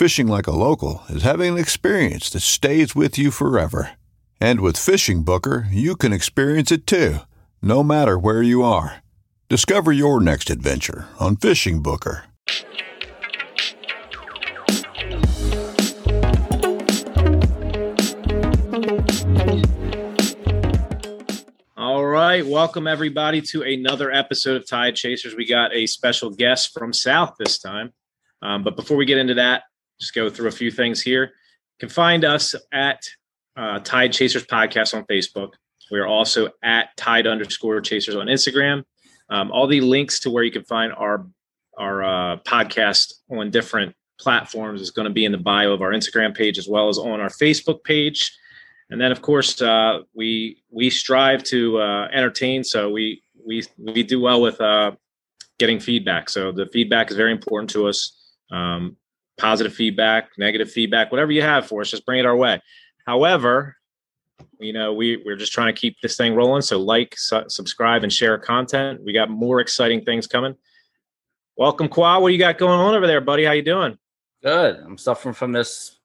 Fishing like a local is having an experience that stays with you forever. And with Fishing Booker, you can experience it too, no matter where you are. Discover your next adventure on Fishing Booker. All right, welcome everybody to another episode of Tide Chasers. We got a special guest from South this time. Um, but before we get into that, just go through a few things here. You can find us at uh, Tide Chasers Podcast on Facebook. We are also at Tide underscore Chasers on Instagram. Um, all the links to where you can find our our uh, podcast on different platforms is going to be in the bio of our Instagram page as well as on our Facebook page. And then, of course, uh, we we strive to uh, entertain, so we we we do well with uh, getting feedback. So the feedback is very important to us. Um, positive feedback, negative feedback, whatever you have for us, just bring it our way. However, you know we we're just trying to keep this thing rolling. So like, su- subscribe, and share content. We got more exciting things coming. Welcome, Qua. What you got going on over there, buddy? How you doing? Good. I'm suffering from this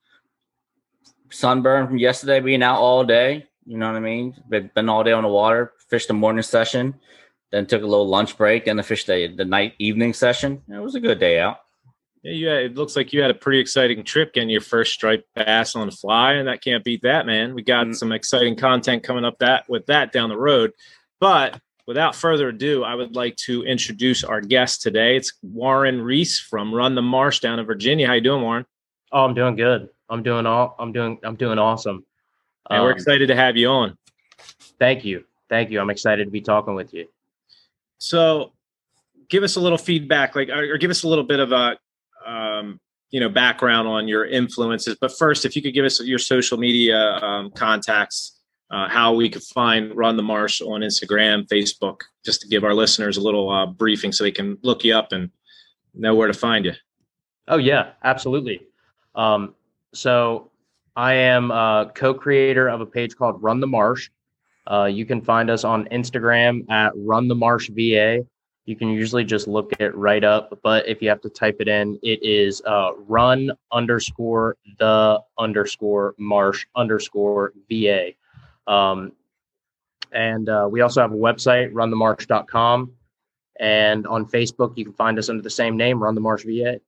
sunburn from yesterday, being out all day. You know what I mean? Been been all day on the water. Fished the morning session, then took a little lunch break, then I fished the, the night evening session. It was a good day out. Yeah, you had, it looks like you had a pretty exciting trip getting your first striped bass on the fly, and that can't beat that, man. We got Mm. some exciting content coming up that with that down the road. But without further ado, I would like to introduce our guest today. It's Warren Reese from Run the Marsh down in Virginia. How you doing, Warren? Oh, I'm doing good. I'm doing all. I'm doing. I'm doing awesome. And we're Um, excited to have you on. Thank you. Thank you. I'm excited to be talking with you. So, give us a little feedback, like, or, or give us a little bit of a, um, you know, background on your influences. But first, if you could give us your social media um, contacts, uh, how we could find Run the Marsh on Instagram, Facebook, just to give our listeners a little uh, briefing so they can look you up and know where to find you. Oh yeah, absolutely. Um, so I am a co-creator of a page called Run the Marsh. Uh, you can find us on Instagram at Run the Marsh VA. You can usually just look it right up, but if you have to type it in, it is uh, Run underscore the underscore Marsh underscore VA. Um, and uh, we also have a website, runthemarsh.com. And on Facebook, you can find us under the same name, Run the Marsh VA.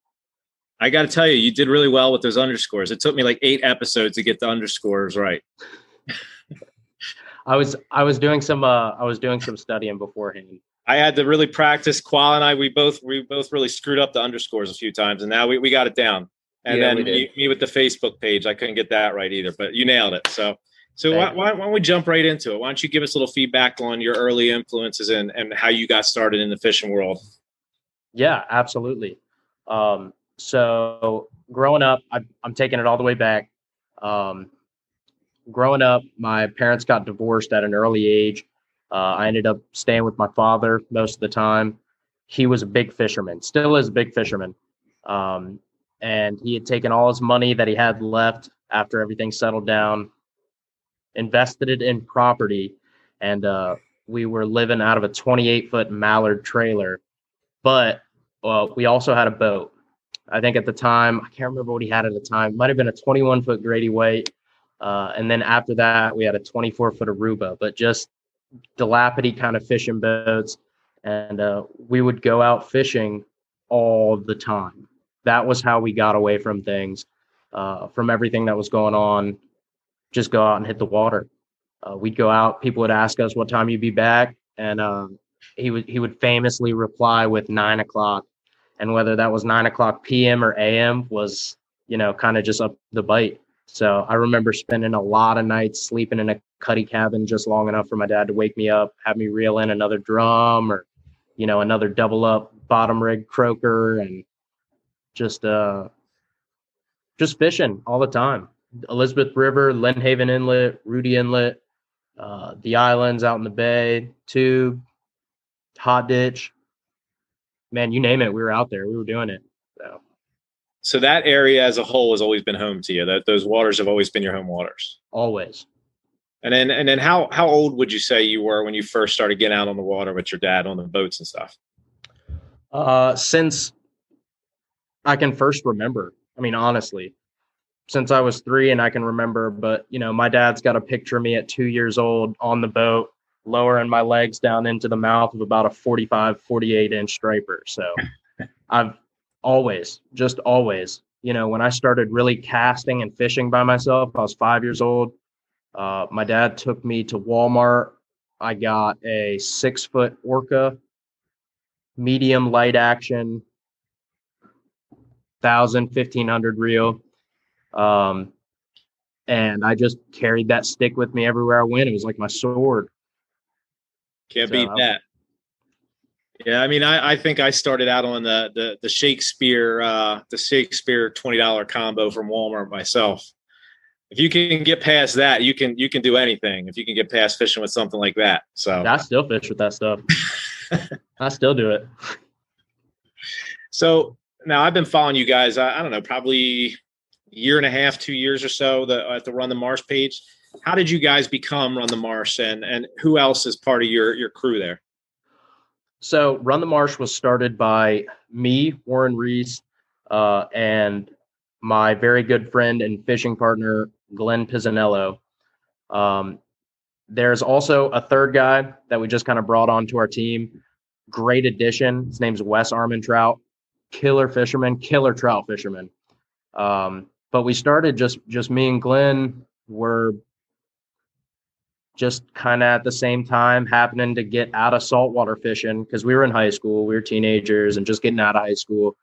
I got to tell you, you did really well with those underscores. It took me like eight episodes to get the underscores right. I was I was doing some uh I was doing some studying beforehand. I had to really practice. Qual and I, we both we both really screwed up the underscores a few times, and now we, we got it down. And Yeah, then me, me with the Facebook page, I couldn't get that right either, but you nailed it. So so why, why, why don't we jump right into it? Why don't you give us a little feedback on your early influences and and how you got started in the fishing world? Yeah, absolutely. Um, so growing up, I, I'm taking it all the way back. Um, growing up, my parents got divorced at an early age. Uh, I ended up staying with my father most of the time. He was a big fisherman, still is a big fisherman. Um, and he had taken all his money that he had left after everything settled down invested it in property, and uh, we were living out of a 28 foot Mallard trailer. But uh, we also had a boat. I think at the time, I can't remember what he had at the time. Might have been a 21 foot Grady White. Uh, and then after that, we had a 24 foot Aruba, but just dilapidated kind of fishing boats. And uh, we would go out fishing all the time. That was how we got away from things, uh, from everything that was going on. Just go out and hit the water. Uh, we'd go out. People would ask us what time you'd be back, and um, he would he would famously reply with nine o'clock, and whether that was nine o'clock p.m. or a.m. was you know kind of just up the bite. So I remember spending a lot of nights sleeping in a cuddy cabin just long enough for my dad to wake me up, have me reel in another drum or you know another double up bottom rig croaker, and just uh just fishing all the time. Elizabeth River, Lynn Haven Inlet, Rudee Inlet, uh, the islands out in the bay, Tube, Hot Ditch. Man, you name it, we were out there. We were doing it. So, that area as a whole has always been home to you. That those waters have always been your home waters. Always. And then, and then, how how old would you say you were when you first started getting out on the water with your dad on the boats and stuff? Uh, since I can first remember. I mean, honestly, since I was three and I can remember, but you know, my dad's got a picture of me at two years old on the boat, lowering my legs down into the mouth of about a 45, 48 inch striper. So I've always, just always, you know, when I started really casting and fishing by myself, I was five years old. Uh, my dad took me to Walmart. I got a six foot orca, medium light action, 1000, 1500 reel um, and I just carried that stick with me everywhere I went. It was like my sword. Can't so, beat that. Yeah, I mean, I, I think I started out on the the, the Shakespeare uh, the Shakespeare twenty dollar combo from Walmart myself. If you can get past that, you can you can do anything. If you can get past fishing with something like that, so I still fish with that stuff. I still do it. So now I've been following you guys. I, I don't know, probably year and a half, two years or so the, at the Run the Marsh page. How did you guys become Run the Marsh, and and who else is part of your your crew there? So Run the Marsh was started by me, Warren Reese, uh, and my very good friend and fishing partner Glenn Pizzanello. Um, there's also a third guy that we just kind of brought onto our team. Great addition. His name's Wes Armentrout. Killer fisherman, killer trout fisherman. Um, but we started just just me and Glenn were just kind of at the same time happening to get out of saltwater fishing because we were in high school, we were teenagers and just getting out of high school,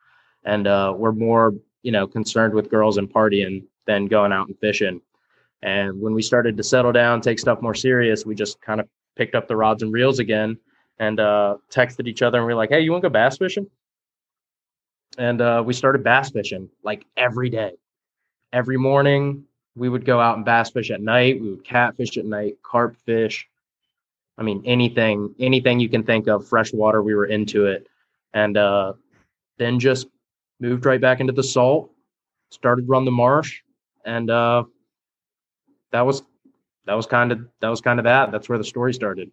and uh, we're more you know concerned with girls and partying than going out and fishing. And when we started to settle down, take stuff more serious, we just kind of picked up the rods and reels again and uh, texted each other and we are like, "Hey, you want to go bass fishing?" And uh, we started bass fishing like every day every morning we would go out and bass fish at night. We would catfish at night, carp fish. I mean, anything, anything you can think of, freshwater, we were into it. And uh, then just moved right back into the salt, started run the marsh. And uh, that was, that was kind of, that was kind of that. That's where the story started.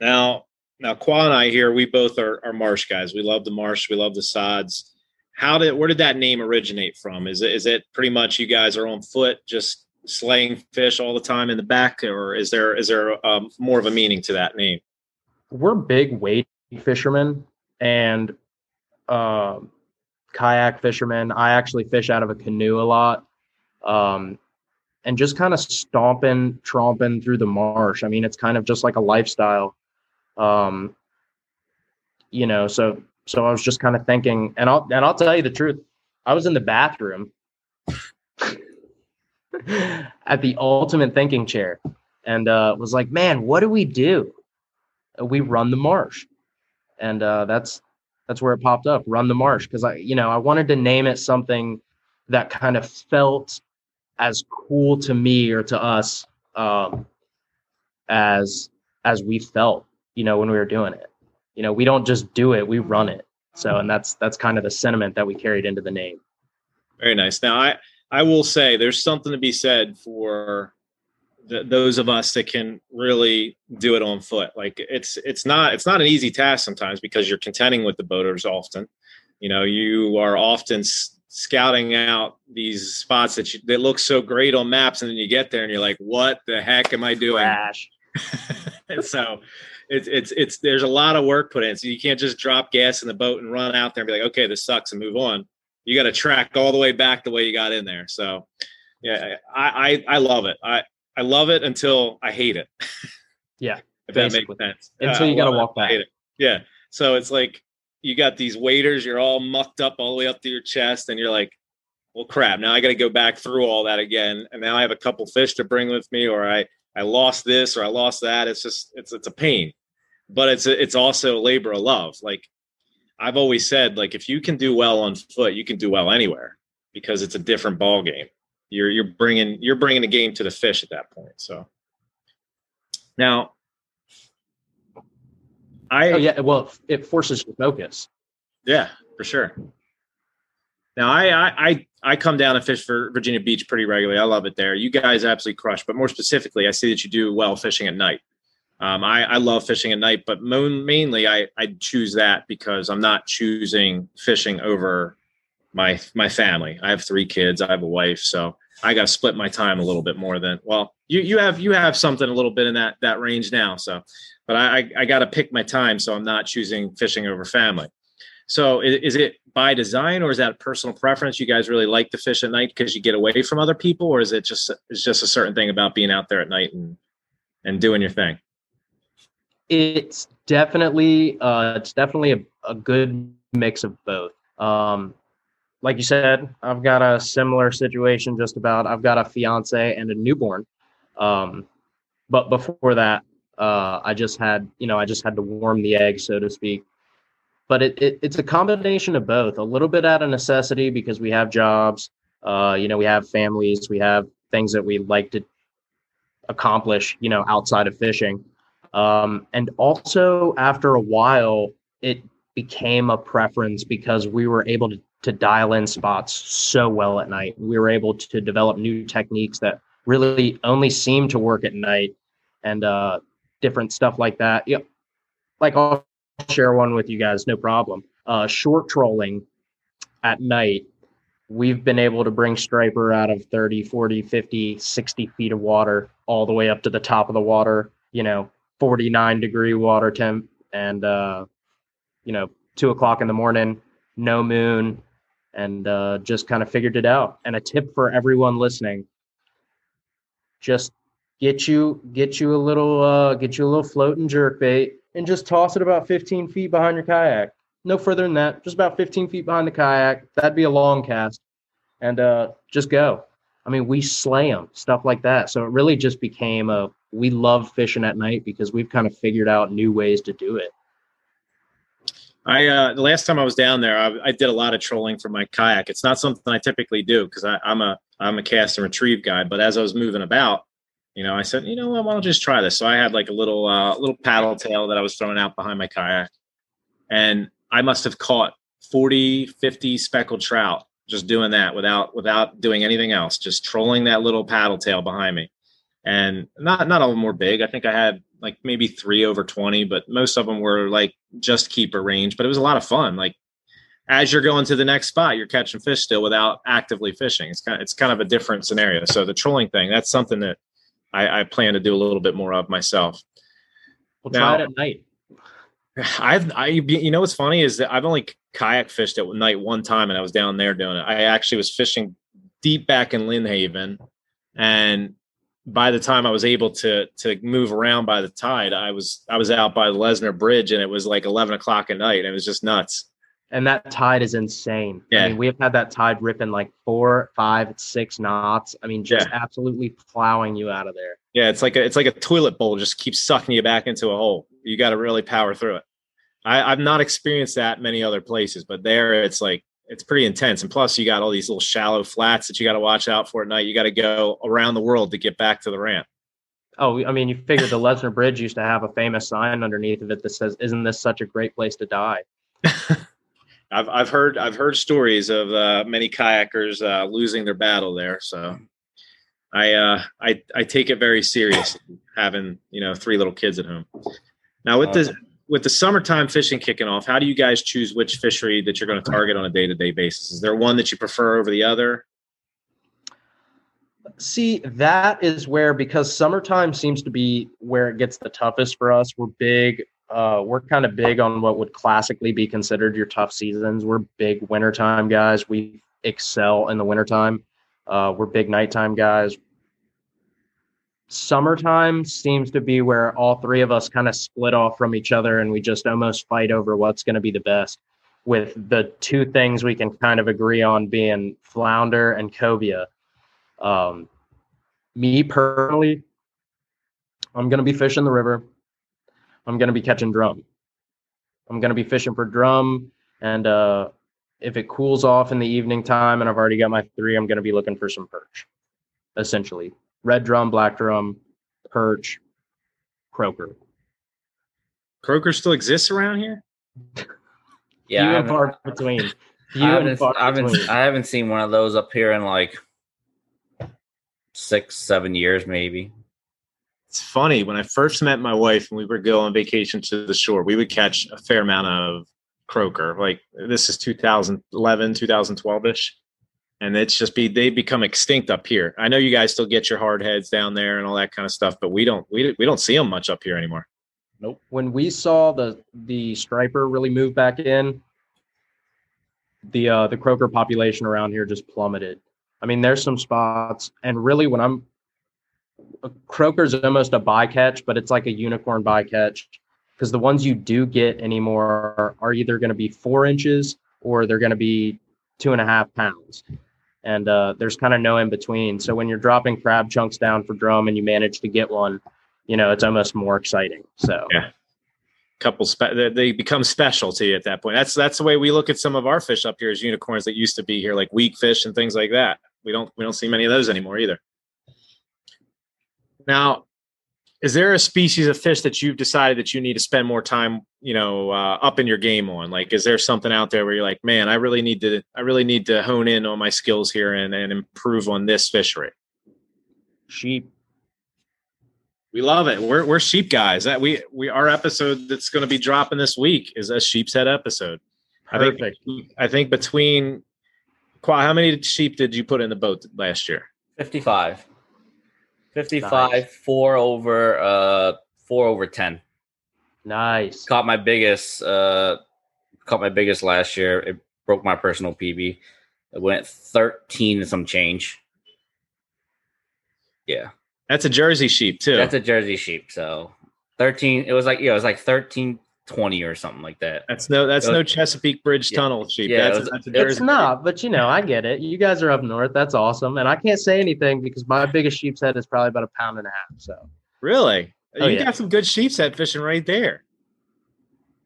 Now, now, Qua and I here, we both are, are marsh guys. We love the marsh. We love the sods how did where did that name originate from? Is it is it pretty much you guys are on foot just slaying fish all the time in the back, or is there is there um, more of a meaning to that name? We're big wade fishermen and uh, kayak fishermen. I actually fish out of a canoe a lot. Um, and just kind of stomping, tromping through the marsh. I mean, it's kind of just like a lifestyle. Um, you know, so so I was just kind of thinking, and I'll and I'll tell you the truth. I was in the bathroom at the ultimate thinking chair and uh, was like, man, what do we do? We run the marsh. And uh, that's that's where it popped up, run the marsh. Because I, you know, I wanted to name it something that kind of felt as cool to me or to us um, as as we felt, you know, when we were doing it you know we don't just do it we run it so and that's that's kind of the sentiment that we carried into the name very nice now i i will say there's something to be said for th- those of us that can really do it on foot. Like it's it's not it's not an easy task sometimes because you're contending with the boaters often. You know, you are often s- scouting out these spots that you, that look so great on maps, and then you get there and you're like, "What the heck am I doing?" So it's it's it's there's a lot of work put in. So you can't just drop gas in the boat and run out there and be like, okay, this sucks and move on. You got to track all the way back the way you got in there. So yeah, I I, I love it. I I love it until I hate it. Yeah, if that basically. makes sense. Until you gotta love it, walk back. Yeah. So it's like you got these waders, you're all mucked up all the way up to your chest, and you're like, well, crap. Now I got to go back through all that again, and now I have a couple fish to bring with me, or I I lost this or I lost that. It's just it's it's a pain, but it's a, it's also a labor of love. Like I've always said, like if you can do well on foot, you can do well anywhere because it's a different ball game. You're you're bringing you're bringing the game to the fish at that point. So now, I Oh yeah. Well, it forces your focus. yeah, for sure. Now I, I I come down and fish for Virginia Beach pretty regularly. I love it there. You guys absolutely crush. But more specifically, I see that you do well fishing at night. Um, I, I love fishing at night, but mainly I, I choose that because I'm not choosing fishing over my my family. I have three kids. I have a wife, so I got to split my time a little bit more than well. You you have you have something a little bit in that that range now. So, but I I, I got to pick my time, so I'm not choosing fishing over family. So is, is it by design or is that personal preference? You guys really like to fish at night because you get away from other people, or is it just it's just a certain thing about being out there at night and and doing your thing? It's definitely uh, it's definitely a, a good mix of both. Um, like you said, I've got a similar situation. Just about, I've got a fiance and a newborn. Um, but before that, uh, I just had you know I just had to warm the egg, so to speak. But it, it it's a combination of both. A little bit out of necessity because we have jobs. Uh, you know, we have families. We have things that we like to accomplish. You know, outside of fishing. Um, and also, after a while, it became a preference because we were able to, to dial in spots so well at night. We were able to develop new techniques that really only seem to work at night and uh, different stuff like that. Yeah, like I'll share one with you guys, no problem. Uh, short trolling at night, we've been able to bring striper out of 30, 40, 50, 60 feet of water all the way up to the top of the water, you know, 49 degree water temp and uh you know two o'clock in the morning no moon and uh just kind of figured it out and a tip for everyone listening just get you get you a little uh get you a little float and jerk bait and just toss it about 15 feet behind your kayak no further than that just about 15 feet behind the kayak that'd be a long cast and uh just go i mean we slay them stuff like that so it really just became a we love fishing at night because we've kind of figured out new ways to do it. I uh, the last time I was down there, I, I did a lot of trolling for my kayak. It's not something I typically do because I'm a I'm a cast and retrieve guy. But as I was moving about, you know, I said, you know what, don't just try this? So I had like a little uh, little paddle tail that I was throwing out behind my kayak, and I must have caught 40, 50 speckled trout just doing that without without doing anything else, just trolling that little paddle tail behind me and not not all of them were big. I think I had like maybe three over twenty, but most of them were like just keeper range. But it was a lot of fun. Like as you're going to the next spot, you're catching fish still without actively fishing. It's kind of, it's kind of a different scenario. So the trolling thing, that's something that I, I plan to do a little bit more of myself. We'll Now- try it at night. I've I you know what's funny is that I've only kayak fished at night one time, and I was down there doing it. I actually was fishing deep back in Lynn Haven, and by the time I was able to to move around by the tide, I was I was out by the Lesner Bridge, and it was like eleven o'clock at night. And it was just nuts. And that tide is insane. Yeah. I mean, we have had that tide ripping like four, five, six knots. I mean, just absolutely plowing you out of there. Yeah, it's like a, it's like a toilet bowl, just keeps sucking you back into a hole. You got to really power through it. I, I've not experienced that many other places, but there it's like it's pretty intense. And plus, you got all these little shallow flats that you got to watch out for at night. You got to go around the world to get back to the ramp. Oh, I mean, you figure the Lesner Bridge used to have a famous sign underneath of it that says, "Isn't this such a great place to die?" I've I've heard I've heard stories of uh, many kayakers uh, losing their battle there. So I uh, I I take it very serious having you know three little kids at home. Now with the with the summertime fishing kicking off, how do you guys choose which fishery that you're going to target on a day to day basis? Is there one that you prefer over the other? See, that is where because summertime seems to be where it gets the toughest for us. We're big. Uh, we're kind of big on what would classically be considered your tough seasons. We're big wintertime guys. We excel in the wintertime. Uh, we're big nighttime guys. Summertime seems to be where all three of us kind of split off from each other and we just almost fight over what's going to be the best. With the two things we can kind of agree on being flounder and cobia. Um, me personally, I'm going to be fishing the river. I'm going to be catching drum. I'm going to be fishing for drum. And uh, if it cools off in the evening time and I've already got my three, I'm going to be looking for some perch, essentially. Red drum, black drum, perch, croaker. Croaker still exists around here? Yeah, Few I and haven't, far between. Few I and haven't, far I, haven't, between. I haven't seen one of those up here in like six, seven years, maybe. It's funny when I first met my wife and we would go on vacation to the shore, we would catch a fair amount of croaker. Like this is 2011, 2012 ish. And it's just be they become extinct up here. I know you guys still get your hard heads down there and all that kind of stuff, but we don't we, we don't see them much up here anymore. Nope. When we saw the the striper really move back in, the uh, the croaker population around here just plummeted. I mean, there's some spots, and really, when I'm croaker's almost a bycatch, but it's like a unicorn bycatch because the ones you do get anymore are, either going to be four inches or they're going to be two and a half pounds. And uh, there's kind of no in between. So when you're dropping crab chunks down for drum and you manage to get one, you know, it's almost more exciting. So Yeah. Couple spe- they- they become special to you at that point. That's that's the way we look at some of our fish up here as unicorns that used to be here, like weak fish and things like that. We don't we don't see many of those anymore either. Now, is there a species of fish that you've decided that you need to spend more time, you know, uh, up in your game on? Like, is there something out there where you're like, man, I really need to, I really need to hone in on my skills here and, and improve on this fishery? sheep, We love it. We're we're sheep guys. That we we our episode that's going to be dropping this week is a sheep's head episode. I think perfect. I think between how many sheep did you put in the boat last year? 55. 55, Nice. four over uh four over ten. Nice. Caught my biggest uh caught my biggest last year. It broke my personal PB. It went 13 and some change. Yeah. That's a Jersey sheep too. That's a Jersey sheep. So 13, it was like yeah, it was like 13 20 or something like that. that's no that's Uh, no Chesapeake Bridge yeah. Tunnel sheep. Yeah, it that's, was- that's It's not, but you know, I get it. You guys are up north. That's awesome. And I can't say anything because my biggest sheep's head is probably about a pound and a half. So, Really? Oh, you yeah. got some good sheep's head fishing right there.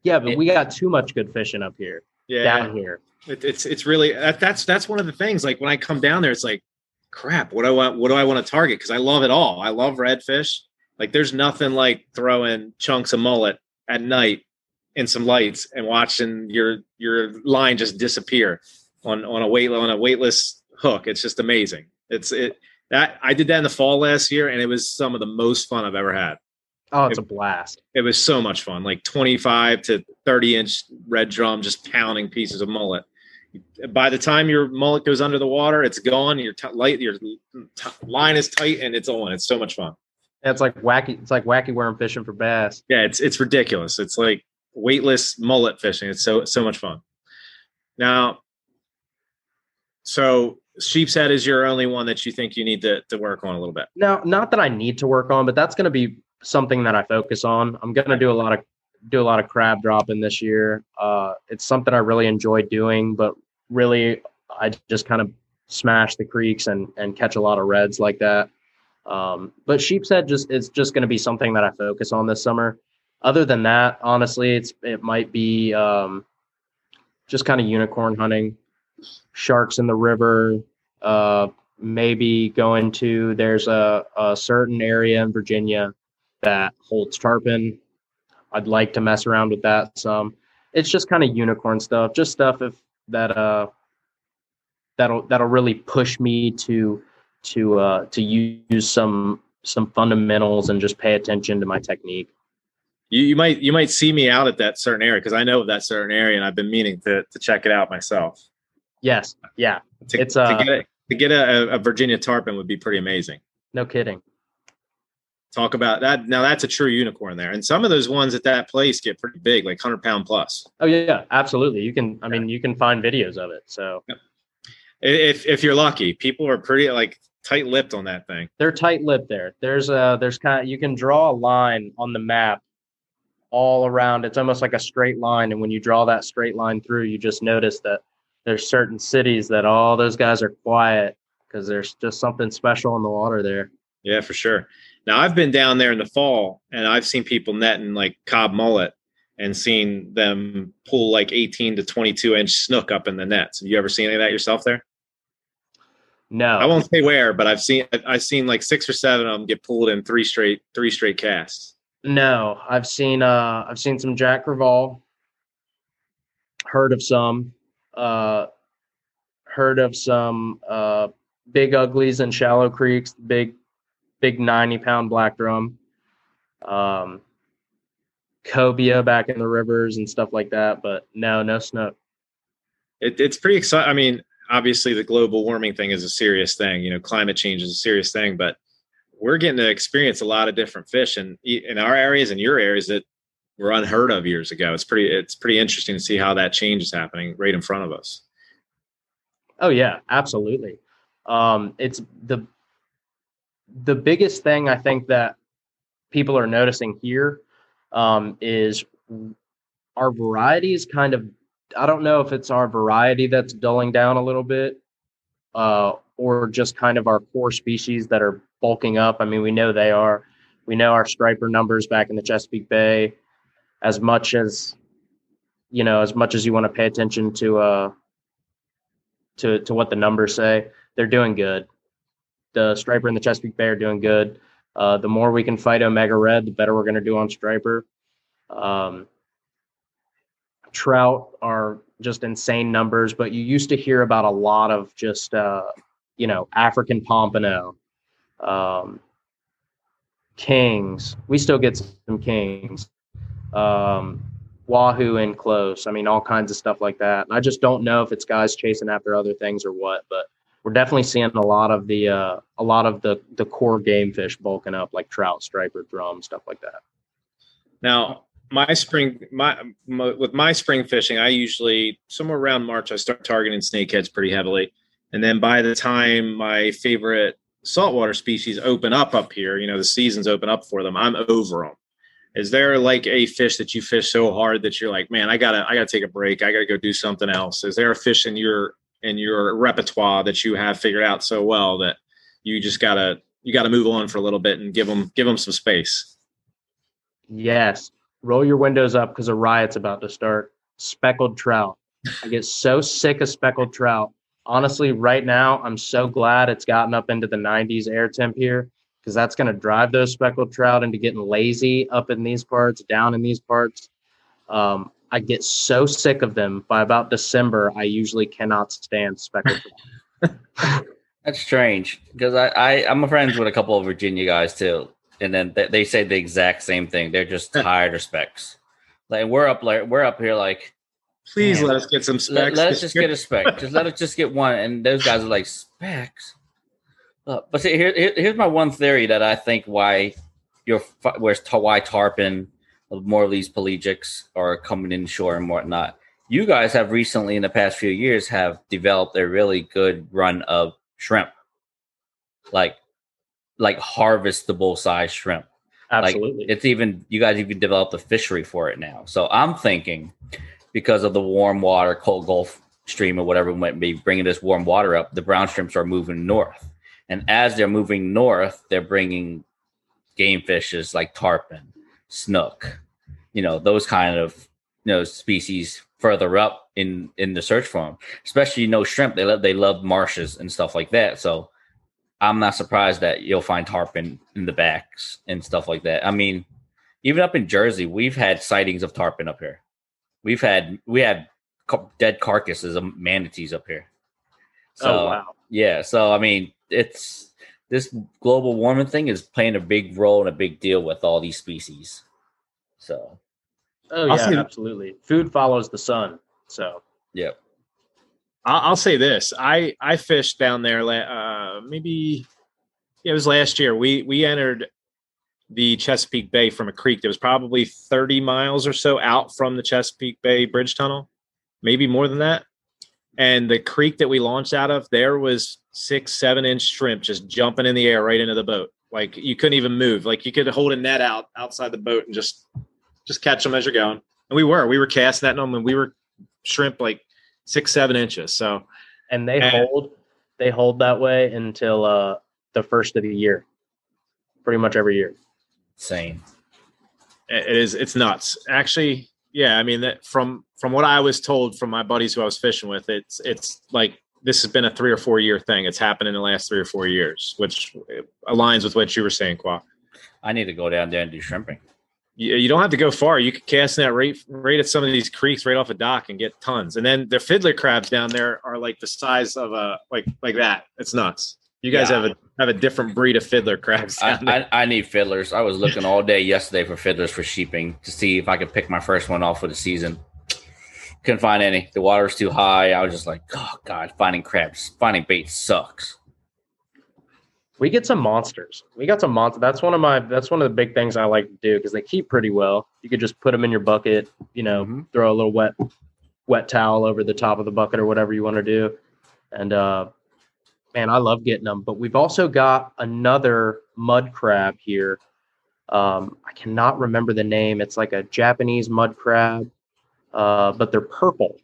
yeah, but It- we got too much good fishing up here, Yeah. down here. It, it's it's really that, that's that's one of the things. Like when I come down there, it's like, crap. What do I want? What do I want to target? Because I love it all. I love redfish. Like there's nothing like throwing chunks of mullet at night in some lights and watching your your line just disappear on on a weight on a weightless hook. It's just amazing. It's it that I did that in the fall last year, and it was some of the most fun I've ever had. Oh, it's a blast. It was so much fun. Like 25 to 30 inch red drum, just pounding pieces of mullet. By the time your mullet goes under the water, it's gone. Your t- light, your t- line is tight, and it's on. It's so much fun. It's like wacky. It's like wacky worm fishing for bass. Yeah, it's it's ridiculous. It's like weightless mullet fishing. It's so so much fun. Now, so sheep's head is your only one that you think you need to to work on a little bit. Now, not that I need to work on, but that's going to be something that I focus on. I'm going to do a lot of do a lot of crab dropping this year. Uh, it's something I really enjoy doing, but really, I just kind of smash the creeks and and catch a lot of reds like that. Um, but sheep's head just it's just going to be something that I focus on this summer. Other than that, honestly, it's it might be um, just kind of unicorn hunting, sharks in the river, uh, maybe going to there's a, a certain area in Virginia that holds tarpon. I'd like to mess around with that some. It's just kind of unicorn stuff, just stuff if that uh that'll that'll really push me to to uh, to use some some fundamentals and just pay attention to my technique. You, you might you might see me out at that certain area because I know of that certain area and I've been meaning to to check it out myself. Yes, yeah, To, It's, uh, to get a, to get a, a Virginia tarpon would be pretty amazing. no kidding. Talk about that. Now that's a true unicorn there, and some of those ones at that place get pretty big, like hundred pound plus. Oh yeah, absolutely. You can. I mean, you can find videos of it. So If if you're lucky, people are pretty like tight lipped on that thing. they're tight lipped there. There's a there's kind of you can draw a line on the map all around. It's almost like a straight line, and when you draw that straight line through, you just notice that there's certain cities that all those guys are quiet because there's just something special in the water there. Yeah, for sure. Now I've been down there in the fall and I've seen people netting like cob mullet and seen them pull like 18 to 22 inch snook up in the nets. Have you ever seen any of that yourself there? No, I won't say where, but I've seen I've seen like six or seven of them get pulled in three straight three straight casts. No, I've seen uh I've seen some Jack Crevalle. Heard of some. Uh heard of some uh big uglies and shallow creeks, big big 90 pound black drum. Um cobia back in the rivers and stuff like that, but no, no snook. It, it's pretty exciting. I mean, obviously the global warming thing is a serious thing. You know, climate change is a serious thing, but we're getting to experience a lot of different fish and in our areas and your areas that were unheard of years ago. It's pretty it's pretty interesting to see how that change is happening right in front of us. Oh yeah, absolutely. Um, it's the the biggest thing I think that people are noticing here um, is our variety is kind of I don't know if it's our variety that's dulling down a little bit, uh, or just kind of our core species that are bulking up. I mean, we know they are. We know our striper numbers back in the Chesapeake Bay, as much as you know, as much as you want to pay attention to uh to to what the numbers say, they're doing good. The striper and the Chesapeake Bay are doing good. Uh, the more we can fight Omega Red, the better we're going to do on striper. Um, trout are just insane numbers, but you used to hear about a lot of just uh, you know African pompano, um, kings. We still get some kings. Um, wahoo in close. I mean, all kinds of stuff like that. And I just don't know if it's guys chasing after other things or what, but we're definitely seeing a lot of the uh, a lot of the the core game fish bulking up, like trout, striper, drum, stuff like that. Now, my spring, my, my with my spring fishing, I usually somewhere around March I start targeting snakeheads pretty heavily, and then by the time my favorite saltwater species open up up here, you know, the seasons open up for them, I'm over them. Is there like a fish that you fish so hard that you're like, man, I gotta, I gotta take a break. I gotta go do something else. Is there a fish in your in your repertoire that you have figured out so well that you just gotta you gotta move on for a little bit and give them give them some space? Yes. Roll your windows up because a riot's about to start. Speckled trout. I get so sick of speckled trout. Honestly, right now, I'm so glad it's gotten up into the 90s air temp here because that's going to drive those speckled trout into getting lazy up in these parts, down in these parts. Um, I get so sick of them by about December. I usually cannot stand speckled trout. That's strange because I, I I'm friends with a couple of Virginia guys too, and then they, they say the exact same thing. They're just tired of specs. Like we're up like we're up here like Please Man. let us get some let, specs. let us just get a spec. just let us just get one. And those guys are like specs. Uh, but see, here, here- here's my one theory that I think why your where's why tarpon, more of these pelagics are coming in shore and whatnot. You guys have recently, in the past few years, have developed a really good run of shrimp, like like harvestable size shrimp. Absolutely. Like it's even you guys even developed a fishery for it now. So I'm thinking because of the warm water, cold Gulf Stream or whatever might be, bringing this warm water up, the brown shrimps are moving north, and as they're moving north, they're bringing game fishes like tarpon, snook, you know those kind of you know species further up in in the search for them. Especially you know shrimp, they love they love marshes and stuff like that. So I'm not surprised that you'll find tarpon in the backs and stuff like that. I mean, even up in Jersey, we've had sightings of tarpon up here. We've had we had dead carcasses of manatees up here. So oh wow. yeah, so I mean, it's this global warming thing is playing a big role and a big deal with all these species. So, Oh yeah, say- absolutely. Food follows the sun. So yeah. I'll, I'll say this: I I fished down there. Uh, maybe yeah, it was last year. We we entered the Chesapeake Bay from a creek that was probably thirty miles or so out from the Chesapeake Bay Bridge Tunnel, maybe more than that. And the creek that we launched out of, there was six, seven inch shrimp just jumping in the air right into the boat. Like you couldn't even move. Like you could hold a net out outside the boat and just just catch them as you're going. And we were, we were casting that them, and we were shrimp like six, seven inches. So and they And- hold they hold that way until uh the first of the year. Pretty much every year. Same. it it is, it's nuts. Actually, yeah. I mean, that from from what I was told from my buddies who I was fishing with, it's it's like this has been a three or four year thing. It's happened in the last three or four years, which uh, aligns with what you were saying, Qua. I need to go down there and do shrimping. You, you don't have to go far. You could cast that right right at some of these creeks right off a dock and get tons. And then the fiddler crabs down there are like the size of a like like that. It's nuts. You guys Yeah. have a have a different breed of fiddler crabs. I, I, I need fiddlers. I was looking all day yesterday for fiddlers for sheeping to see if I could pick my first one off for the season. Couldn't find any. The water was too high. I was just like, oh god, finding crabs, finding bait sucks. We get some monsters. We got some monsters. That's one of my. That's one of the big things I like to do because they keep pretty well. You could just put them in your bucket. You know, Mhm. throw a little wet, wet towel over the top of the bucket or whatever you want to do. And uh, man, I love getting them. But we've also got another mud crab here. Um, I cannot remember the name. It's like a Japanese mud crab, uh, but they're purple.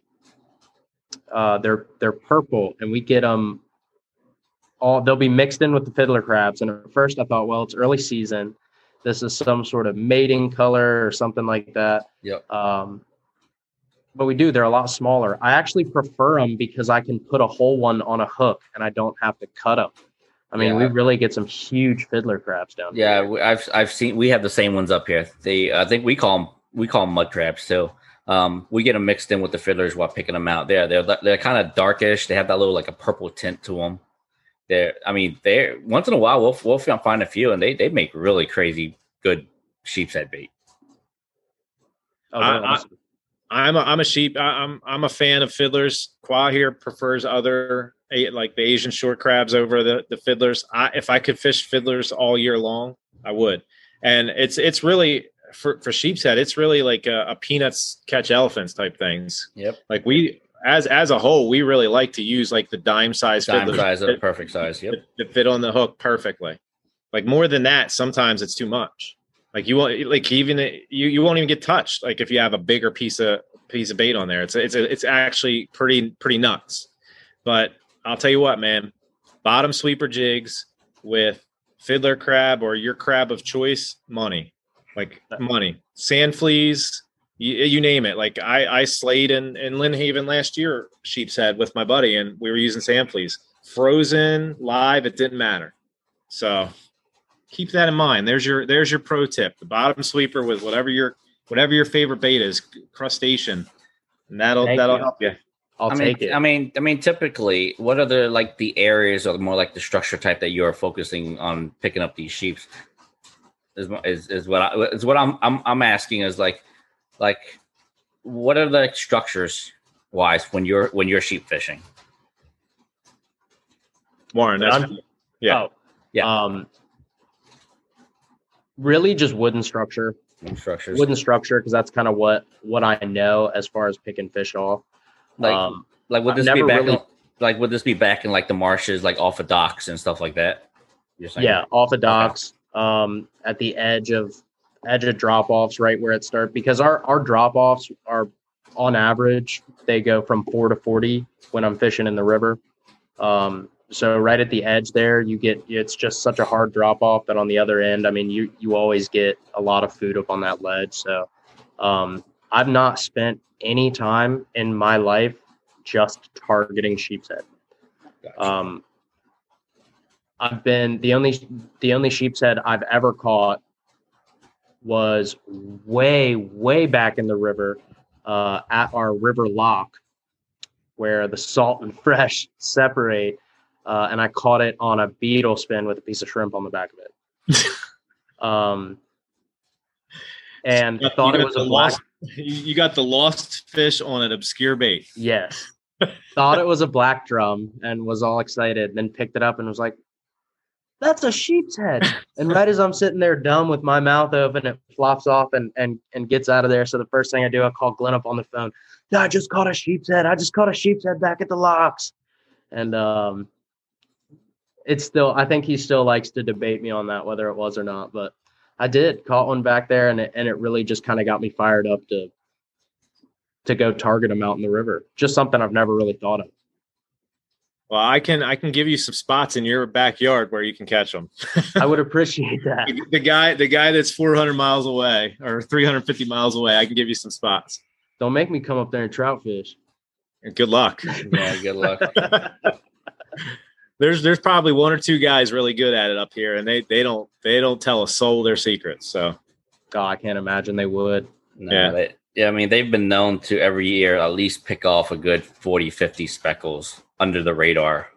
Uh, they're they're purple, and we get them all they'll be mixed in with the fiddler crabs. And at first I thought, well, it's early season. This is some sort of mating color or something like that. Yep. Um, but we do, they're a lot smaller. I actually prefer them because I can put a whole one on a hook and I don't have to cut them. I mean, we really get some huge fiddler crabs down there. Yeah, here. I've I've seen we have the same ones up here. They I think we call them we call them mud crabs too. Um, we get them mixed in with the fiddlers while picking them out. They're they're they're kind of darkish. They have that little like a purple tint to them. They're I mean they're once in a while we'll we'll find a few and they they make really crazy good sheep's head bait. Oh, I- I- awesome. I'm a, I'm a sheep. I, I'm I'm a fan of fiddlers. Qua here prefers other like the Asian shore crabs over the the fiddlers. I if I could fish fiddlers all year long, I would. And it's it's really for for sheep's head. It's really like a, a peanuts catch elephants type things. Yep. Like we as as a whole, we really like to use like the dime size Dime fiddlers size, a perfect size. Yep. that, that fit on the hook perfectly. Like more than that, sometimes it's too much. Like you won't like even you you won't even get touched. Like if you have a bigger piece of piece of bait on there, it's it's it's actually pretty pretty nuts. But I'll tell you what, man, bottom sweeper jigs with fiddler crab or your crab of choice, money, like money, sand fleas, you, you name it. Like I I slayed in in Lynn Haven last year, sheep's head with my buddy, and we were using sand fleas, frozen, live, it didn't matter. So keep that in mind. There's your there's your pro tip. The bottom sweeper with whatever your whatever your favorite bait is, crustacean, and that'll Thank that'll you. help you. I'll I mean, take it. I mean, I mean, typically, what are the like the areas or more like the structure type that you're focusing on picking up these sheep? Is is, is what I, is what I'm I'm I'm asking is like like what are the structures wise when you're when you're sheep fishing? Warren, that's yeah. Oh, Yeah. Um, really, just wooden structure. Structures Wooden structure because that's kind of what what I know as far as picking fish off. like um, like would this be back really- in, like would this be back in like the marshes like off of docks and stuff like that? You're yeah, off the docks, um, at the edge of edge of drop offs, right where it starts. Because our our drop offs are on average they go from four to forty when I'm fishing in the river. Um, so right at the edge there, you get it's just such a hard drop off that on the other end, I mean, you you always get a lot of food up on that ledge. So um, I've not spent any time in my life just targeting sheep's head. Gotcha. Um, I've been the only the only sheep's head I've ever caught was way way back in the river uh, at our river lock, where the salt and fresh separate. Uh, and I caught it on a beetle spin with a piece of shrimp on the back of it. um, and You thought it was a black. lost- You you got the lost fish on an obscure bait. Yes, thought it was a black drum and was all excited. Then picked it up and was like, "That's a sheep's head." And right as I'm sitting there dumb with my mouth open, it flops off and and and gets out of there. So the first thing I do, I call Glenn up on the phone. I just caught a sheep's head. I just caught a sheep's head back at the locks. And um, it's still. I think he still likes to debate me on that whether it was or not, but. I did caught one back there, and it, and it really just kind of got me fired up to to go target them out in the river. Just something I've never really thought of. Well, I can I can give you some spots in your backyard where you can catch them. I would appreciate that. the, the guy the guy that's 400 miles away or 350 miles away, I can give you some spots. Don't make me come up there and trout fish. Good luck. Yeah, good luck. there's there's probably one or two guys really good at it up here, and they they don't they don't tell a soul their secrets. So God, I can't imagine they would. No, Yeah. They, yeah, I mean, they've been known to every year at least pick off a good 40, 50 speckles under the radar.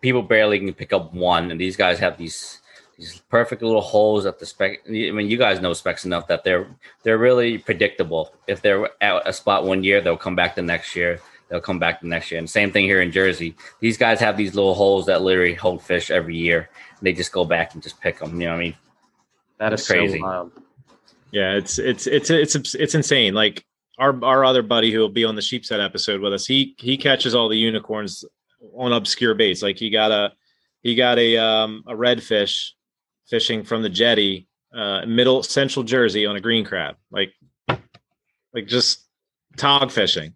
People barely can pick up one, and these guys have these these perfect little holes at the spec. I mean, you guys know specs enough that they're they're really predictable. If they're at a spot one year, they'll come back the next year. They'll come back the next year. And same thing here in Jersey. These guys have these little holes that literally hold fish every year. And they just go back and just pick them. You know what I mean? That's is crazy. So wild. yeah, it's it's it's it's it's insane. Like our our other buddy who will be on the sheepshead episode with us, he he catches all the unicorns on obscure baits. Like he got a he got a um a redfish fishing from the jetty uh middle central Jersey on a green crab. Like like just tog fishing.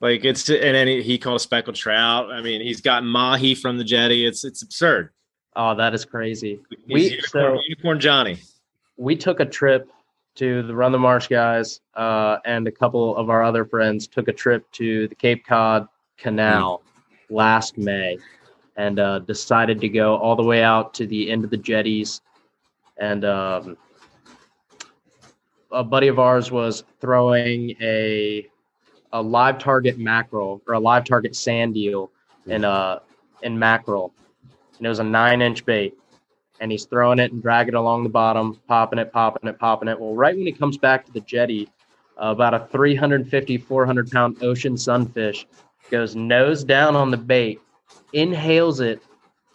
Like it's and then he, caught a speckled trout. I mean, he's got mahi from the jetty. It's it's absurd. Oh, that is crazy. He's We- unicorn, so- unicorn Johnny. We took a trip to the Run the Marsh guys, uh, and a couple of our other friends took a trip to the Cape Cod Canal last May, and uh, decided to go all the way out to the end of the jetties. And um, a buddy of ours was throwing a a live target mackerel or a live target sand eel in uh in mackerel, and it was a nine inch bait and he's throwing it and dragging it along the bottom, popping it, popping it, popping it. Well, right when he comes back to the jetty, uh, about a 350, 400 pound ocean sunfish goes nose down on the bait, inhales it,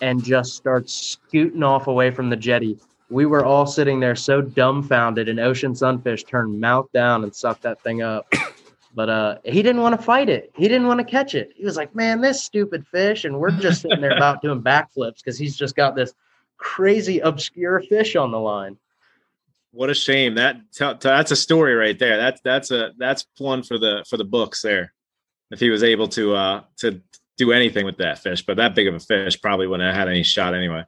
and just starts scooting off away from the jetty. We were all sitting there so dumbfounded, and ocean sunfish turned mouth down and sucked that thing up. But uh, he didn't want to fight it. He didn't want to catch it. He was like, "Man, this stupid fish," and we're just sitting there about doing backflips because he's just got this crazy obscure fish on the line. What a shame. That t- t- that's a story right there. That's that's a that's one for the for the books there. If he was able to uh to do anything with that fish, but that big of a fish probably wouldn't have had any shot anyway.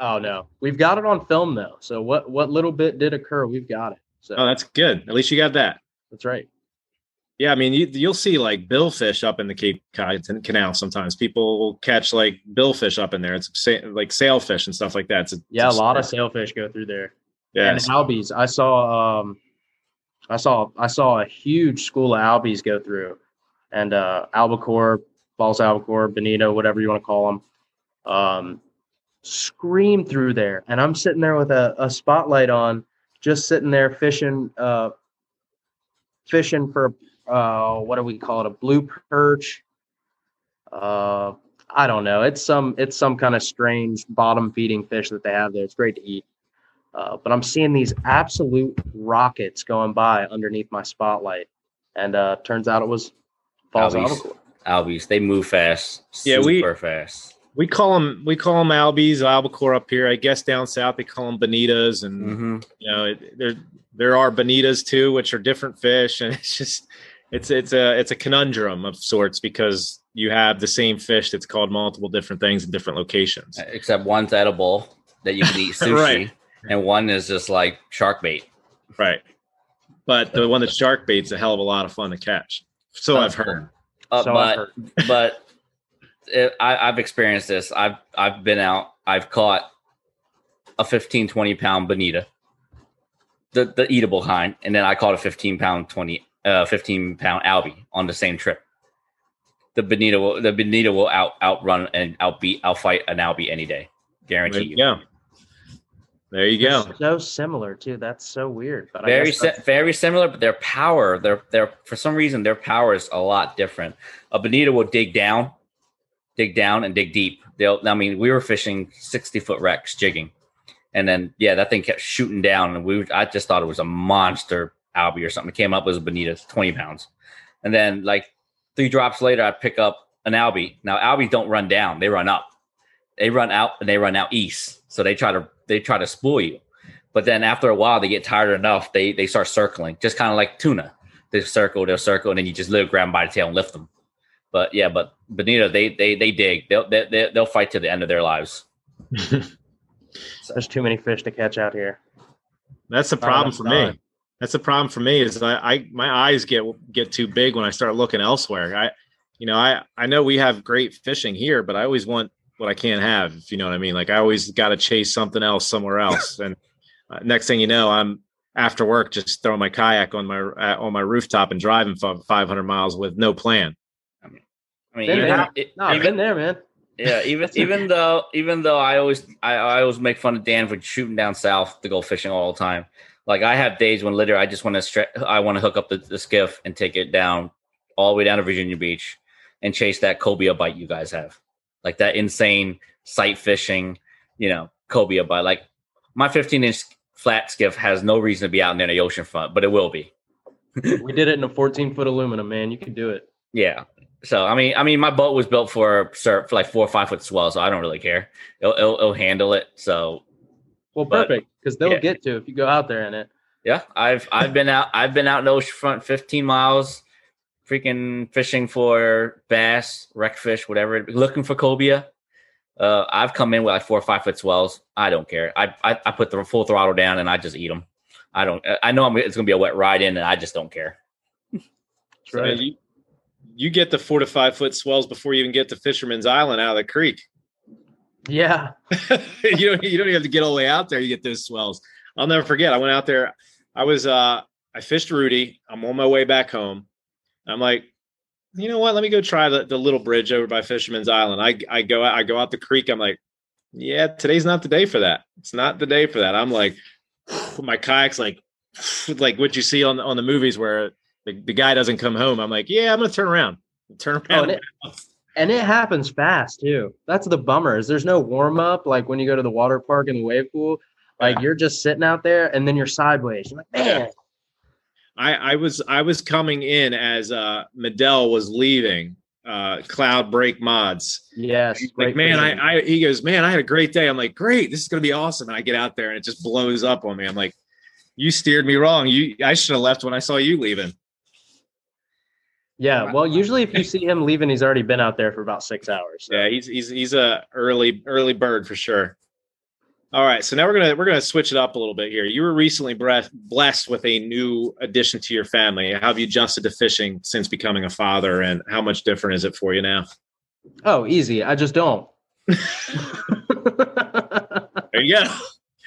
Oh no, we've got it on film though. So what what little bit did occur, we've got it. So Oh, that's good. At least you got that. that's right. Yeah, I mean, you, you'll see like billfish up in the Cape Cod Canal sometimes. People will catch like billfish up in there. It's sa- like sailfish and stuff like that. It's a, Yeah, a it's lot of sailfish go through there. yeah. And albies. I saw um I saw I saw a huge school of albies go through. And uh albacore, false albacore, bonito, whatever you want to call them. Um scream through there. And I'm sitting there with a, a spotlight on, just sitting there fishing uh fishing for uh what do we call it? A blue perch. Uh I don't know. It's some it's some kind of strange bottom feeding fish that they have there. It's great to eat. Uh, but I'm seeing these absolute rockets going by underneath my spotlight, and uh, turns out it was false Albies. albacore. Albies, they move fast. Yeah, we- fast. we call them we call them albies, albacore up here. I guess down south they call them bonitas, and hmm you know it, there there are bonitas too, which are different fish, and it's just it's it's a it's a conundrum of sorts because you have the same fish that's called multiple different things in different locations. Except one's edible that you can eat sushi, Right. and one is just like shark bait. Right. But the one that's shark bait's a hell of a lot of fun to catch. So I've heard. Uh, So I've but heard. but it, I, I've experienced this. I've I've been out. I've caught a 15, 20 pound bonita, the the eatable kind, and then I caught a 15 pound 20 uh 15 pound albie on the same trip. the Bonito will the Bonito will out outrun and outbeat outfight an Albie any day. Guarantee There you. you go. There you go. So similar too. That's so weird. But Very guess si- very similar, but their power, their their for some reason their power is a lot different. A Bonito will dig down, dig down and dig deep. They'll I mean, we were fishing 60 foot wrecks jigging. And then yeah, that thing kept shooting down and we I just thought it was a monster Albie or something. It came up as a Bonito, 20 pounds. And then like three drops later, I pick up an Albie. Now Albies don't run down, they run up. They run out and they run out east. So they try to they try to spool you. But then after a while, they get tired enough, they they start circling, just kind of like tuna. They circle, they'll circle, and then you just literally grab them by the tail and lift them. But yeah, but Bonito, they they they dig. They'll they, they, they'll fight to the end of their lives. there's too many fish to catch out here. That's the problem for time. me. That's the problem for me is I, I my eyes get get too big when I start looking elsewhere. I you know, I I know we have great fishing here, but I always want what I can't have, if you know what I mean. Like I always got to chase something else somewhere else. and uh, next thing you know, I'm after work just throwing my kayak on my uh, on my rooftop and driving 500 miles with no plan. I mean, Been even, there. it- No, I've even- been there, man. yeah, even even though even though I always I, I always make fun of Dan for shooting down south to go fishing all the time. Like I have days when literally I just want to I want to hook up the, the skiff and take it down all the way down to Virginia Beach and chase that cobia bite you guys have, like that insane sight fishing, you know, cobia bite. Like my 15 inch flat skiff has no reason to be out there in the ocean front, but it will be. We did it in a 14 foot aluminum, man. You can do it. Yeah. So I mean, I mean, my boat was built for surf, for like four or five foot swell, so I don't really care. It'll, it'll, it'll handle it. So Well, But- perfect because they'll yeah. get to if you go out there in it. yeah, I've I've been out I've been out in the ocean front 15 miles, freaking fishing for bass, wreckfish, whatever, looking for cobia. Uh, I've come in with like four or five foot swells. I don't care. I, I I put the full throttle down and I just eat them. I don't. I know I'm, it's gonna be a wet ride in, and I just don't care. So right. you, you get the four to five foot swells before you even get to Fisherman's Island out of the creek. Yeah. you don't you don't even have to get all the way out there. You get those swells. I'll never forget. I went out there. I was uh I fished Rudee. I'm on my way back home. I'm like, you know what? Let me go try the, the little bridge over by Fisherman's Island. I I go out, I go out the creek. I'm like, yeah, today's not the day for that. It's not the day for that. I'm like, my kayak's like like what you see on on the movies where the, the guy doesn't come home. I'm like, yeah, I'm gonna turn around. Turn Oh, around. it, and it happens fast too. That's the bummer. Is there's no warm up like when you go to the water park and the wave pool. Like you're just sitting out there and then you're sideways. You're like, man, I, I was I was coming in as uh Medell was leaving uh Cloud Break Mods. yes. He's like, man, fishing." I, I he goes, man, I had a great day. I'm like, great, this is gonna be awesome. And I get out there and it just blows up on me. I'm like, you steered me wrong. You I should have left when I saw you leaving. Yeah. Well, usually if you see him leaving, he's already been out there for about six hours. So. Yeah, he's he's he's a early early bird for sure. All right, so now we're gonna we're gonna switch it up a little bit here. You were recently bre- blessed with a new addition to your family. How have you adjusted to fishing since becoming a father, and how much different is it for you now? Oh, easy. I just don't. There you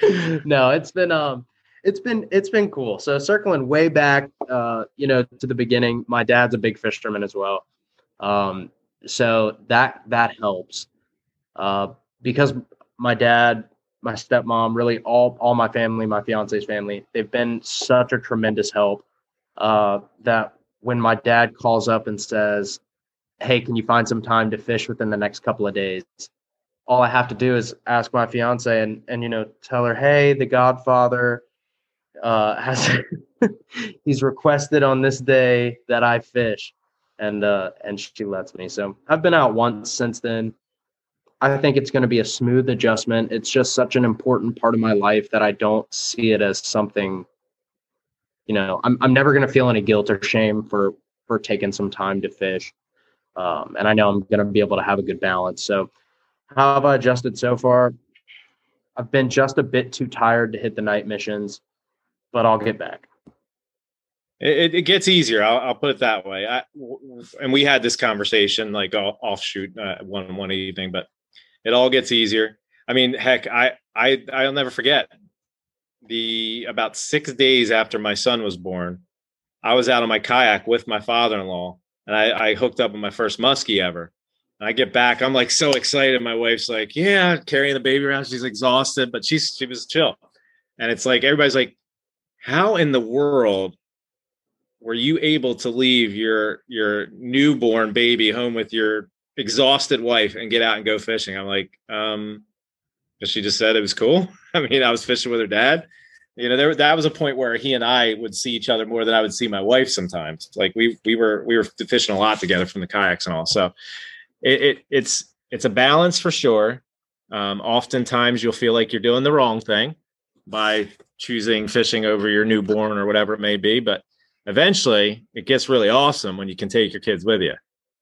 go. no, it's been um it's been it's been cool. So circling way back uh, you know, to the beginning, my dad's a big fisherman as well. Um, so that that helps. Uh because my dad, my stepmom, really all all my family, my fiance's family, they've been such a tremendous help. Uh that when my dad calls up and says, Hey, can you find some time to fish within the next couple of days? all I have to do is ask my fiance and and you know tell her, hey, the Godfather uh, has he's requested on this day that I fish, and uh, and she lets me. So I've been out once since then. I think it's going to be a smooth adjustment. It's just such an important part of my life that I don't see it as something. You know, I'm I'm never going to feel any guilt or shame for for taking some time to fish, um, and I know I'm going to be able to have a good balance. So how have I adjusted so far? I've been just a bit too tired to hit the night missions, but I'll get back. It, it, gets easier. I'll, I'll put it that way. I, and we had this conversation like offshoot uh, one one evening, but it all gets easier. I mean, heck, I I I'll never forget the about six days after my son was born. I was out on my kayak with my father-in-law, and I, I hooked up with my first muskie ever. And I get back, I'm like so excited. My wife's like, "Yeah, carrying the baby around. She's exhausted, but she's she was chill." And it's like everybody's like, "How in the world were you able to leave your your newborn baby home with your exhausted wife and get out and go fishing?" I'm like, um, she just said it was cool. I mean, I was fishing with her dad. You know, there that was a point where he and I would see each other more than I would see my wife sometimes. Like we we were we were fishing a lot together from the kayaks and all. So it, it it's it's a balance for sure. Um, oftentimes you'll feel like you're doing the wrong thing by choosing fishing over your newborn or whatever it may be, but eventually it gets really awesome when you can take your kids with you.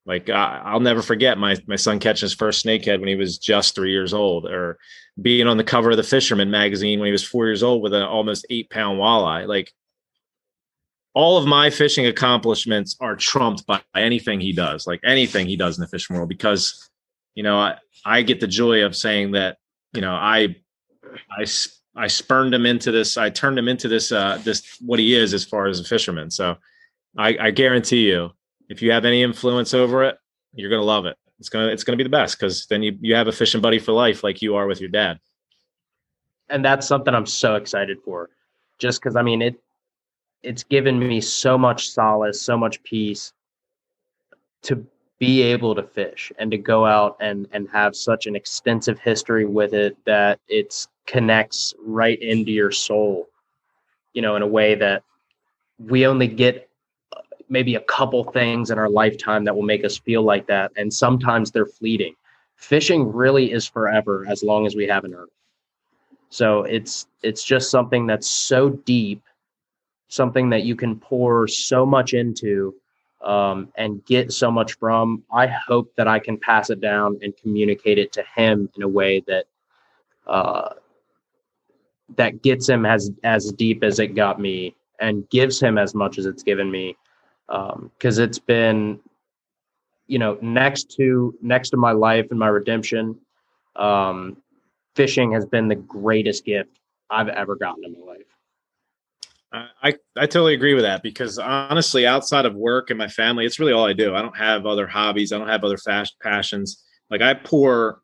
Like I, will never forget my my son catching his first snakehead when he was just three years old, or being on the cover of the Fisherman magazine when he was four years old with an almost eight pound walleye. Like all of my fishing accomplishments are trumped by anything he does, like anything he does in the fishing world, because you know I I get the joy of saying that you know I I I spurned him into this. I turned him into this uh this what he is as far as a fisherman. So I, I guarantee you if you have any influence over it, you're gonna love it. It's gonna it's gonna be the best because then you you have a fishing buddy for life, like you are with your dad. And that's something I'm so excited for, just because I mean it. It's given me so much solace, so much peace to be able to fish and to go out and and have such an extensive history with it that it connects right into your soul you know in a way that we only get maybe a couple things in our lifetime that will make us feel like that. And sometimes they're fleeting. Fishing really is forever as long as we have an earth. So it's it's just something that's so deep, something that you can pour so much into um, and get so much from. I hope that I can pass it down and communicate it to him in a way that uh, that gets him as as deep as it got me and gives him as much as it's given me Um, because um, it's been you know next to next to my life and my redemption um, fishing has been the greatest gift i've ever gotten in my life I, I totally agree with that because honestly, outside of work and my family, it's really all I do. I don't have other hobbies. I don't have other fast passions. Like I pour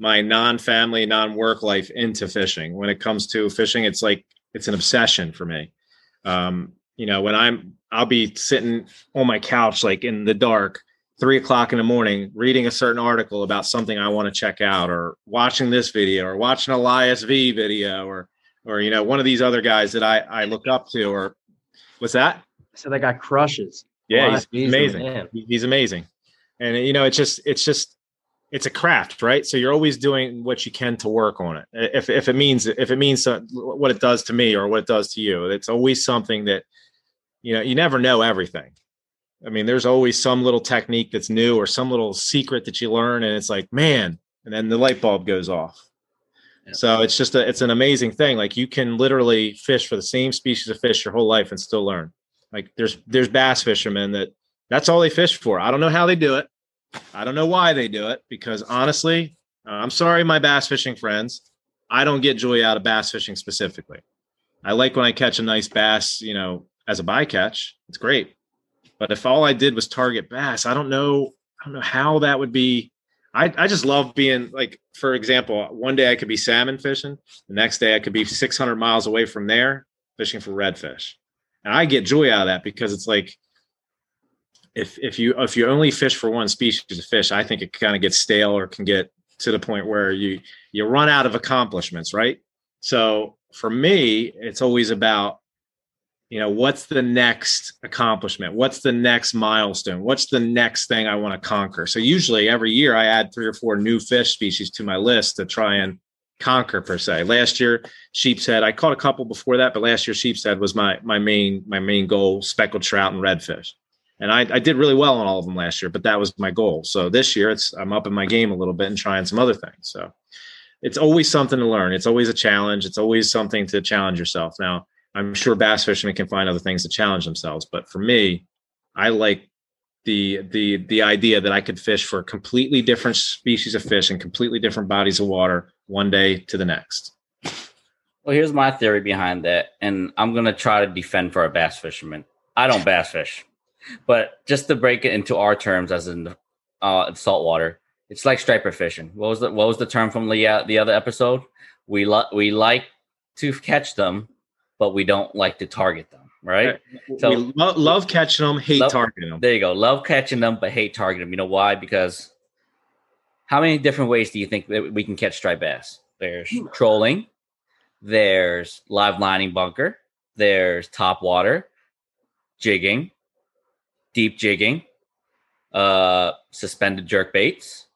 my non-family, non-work life into fishing. When it comes to fishing, it's like it's an obsession for me. Um, you know, when I'm I'll be sitting on my couch like in the dark, three o'clock in the morning, reading a certain article about something I want to check out, or watching this video, or watching Elias V video, or or you know one of these other guys that I I look up to, or what's that? So that guy crushes. Yeah, he's, he's amazing. He's amazing, and you know it's just it's just it's a craft, right? So you're always doing what you can to work on it. If if it means if it means uh, what it does to me or what it does to you, it's always something that you know, you never know everything. I mean, there's always some little technique that's new or some little secret that you learn, and it's like, man, and then the light bulb goes off. Yeah. So it's just a, it's an amazing thing. Like you can literally fish for the same species of fish your whole life and still learn. Like there's there's bass fishermen that that's all they fish for. I don't know how they do it. I don't know why they do it because honestly, uh, I'm sorry, my bass fishing friends. I don't get joy out of bass fishing specifically. I like when I catch a nice bass, you know, as a bycatch, it's great. But if all I did was target bass, I don't know, I don't know how that would be. I, I just love being like, for example, one day I could be salmon fishing, the next day I could be 600 miles away from there fishing for redfish, and I get joy out of that because it's like, if if you if you only fish for one species of fish, I think it kind of gets stale or can get to the point where you you run out of accomplishments, right? So for me, it's always about you know what's the next accomplishment? What's the next milestone? What's the next thing i want to conquer? So usually every year i add three or four new fish species to my list to try and conquer per se. Last year sheep's head i caught a couple before that but last year sheep's head was my my main my main goal speckled trout and redfish and I, I did really well on all of them last year but that was my goal so this year it's i'm up in my game a little bit and trying some other things so it's always something to learn it's always a challenge it's always something to challenge yourself now I'm sure bass fishermen can find other things to challenge themselves, but for me, I like the the the idea that I could fish for a completely different species of fish and completely different bodies of water one day to the next. Well, here's my theory behind that, and I'm gonna try to defend for a bass fisherman. I don't bass fish. But just to break it into our terms, as in uh, saltwater, it's like striper fishing. What was the what was the term from the uh, the other episode? We like we like to catch them, but we don't like to target them. Right? So we lo- love catching them, hate love, targeting them. There you go. Love catching them, but hate targeting them. You know why? Because how many different ways do you think that we can catch striped bass? There's trolling, there's live lining bunker, there's top water, jigging, deep jigging, uh, suspended jerk baits.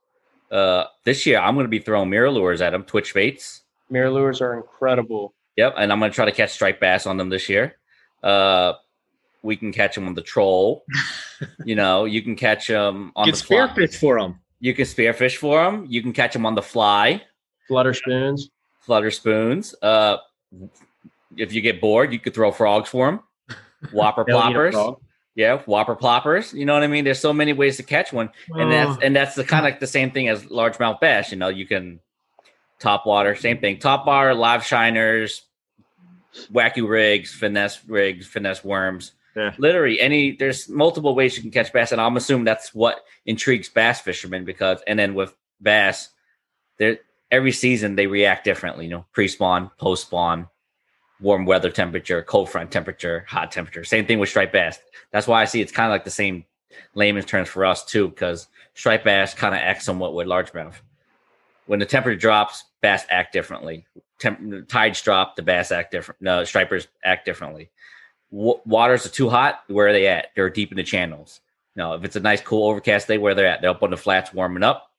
Uh, this year I'm going to be throwing mirror lures at them, twitch baits. Mirror lures are incredible. Yep, and I'm going to try to catch striped bass on them this year. Uh, we can catch them on the troll. you know, you can catch them on Get the fly. spearfish for them. You can spearfish for them. You can catch them on the fly. Flutter spoons. Flutter spoons. Uh, if you get bored, you could throw frogs for them. Whopper ploppers. Yeah, whopper ploppers. You know what I mean? There's so many ways to catch one, and that's oh. and that's the kind of like the same thing as largemouth bass. You know, you can top water, same thing. Top bar, live shiners, wacky rigs, finesse rigs, finesse worms. Yeah. Literally, any there's multiple ways you can catch bass, and I'm assuming that's what intrigues bass fishermen because, and then with bass, there every season they react differently. You know, pre-spawn, post-spawn, warm weather temperature, cold front temperature, hot temperature. Same thing with striped bass. That's why I see it's kind of like the same layman's terms for us too, because striped bass kind of acts somewhat with largemouth. When the temperature drops, bass act differently. Temp- tides drop, the bass act different. No, stripers act differently. W- waters are too hot. Where are they at? They're deep in the channels. No, if it's a nice, cool, overcast day, where they're at, they're up on the flats warming up,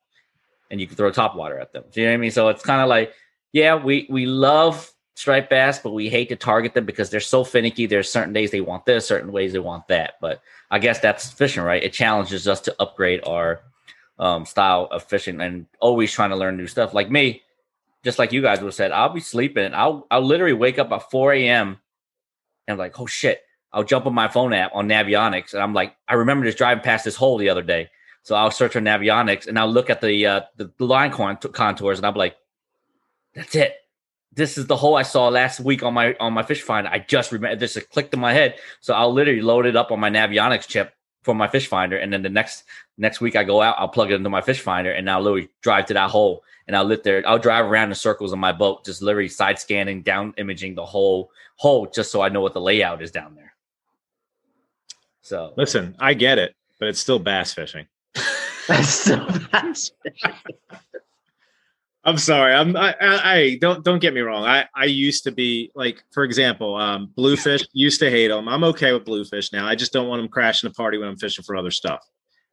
and you can throw top water at them. Do you know what I mean? So it's kind of like, yeah, we we love striped bass, but we hate to target them because they're so finicky. There's certain days they want this, certain ways they want that. But I guess that's fishing, right? It challenges us to upgrade our um, style of fishing and always trying to learn new stuff. Like me, just like you guys would have said, I'll be sleeping. I'll I'll literally wake up at 4 a.m. and like, oh shit. I'll jump on my phone app on Navionics and I'm like, I remember just driving past this hole the other day. So I'll search on Navionics and I'll look at the uh, the line contours and I'm like, that's it this is the hole I saw last week on my on my fish finder. I just remember this clicked in my head. So I'll literally load it up on my Navionics chip for my fish finder, and then the next next week I go out, I'll plug it into my fish finder, and I'll literally drive to that hole, and I'll lit there. I'll drive around in circles on my boat, just literally side scanning, down imaging the whole hole, just so I know what the layout is down there. So listen, I get it, but it's still bass fishing. That's still bass fishing. I'm sorry. I'm I, I, I, don't don't get me wrong. I I used to be like, for example, um, bluefish. used to hate them. I'm okay with bluefish now. I just don't want them crashing the party when I'm fishing for other stuff.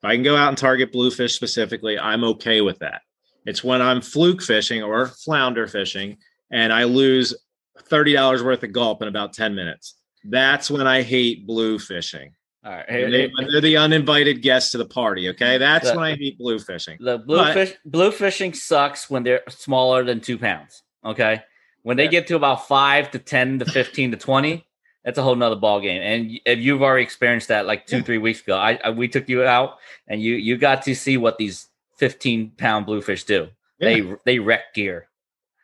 If I can go out and target bluefish specifically, I'm okay with that. It's when I'm fluke fishing or flounder fishing and I lose thirty dollars worth of gulp in about ten minutes. That's when I hate blue fishing. All right. Hey, They, are the uninvited guests to the party. Okay. That's the, when I hate blue fishing. The blue but, fish blue fishing sucks when they're smaller than two pounds. Okay. When they yeah. get to about five to 10 to 15 to 20, that's a whole nother ball game. And if you've already experienced that like two, yeah. three weeks ago, I, I, we took you out and you you got to see what these 15 pound bluefish do. Yeah. They they wreck gear.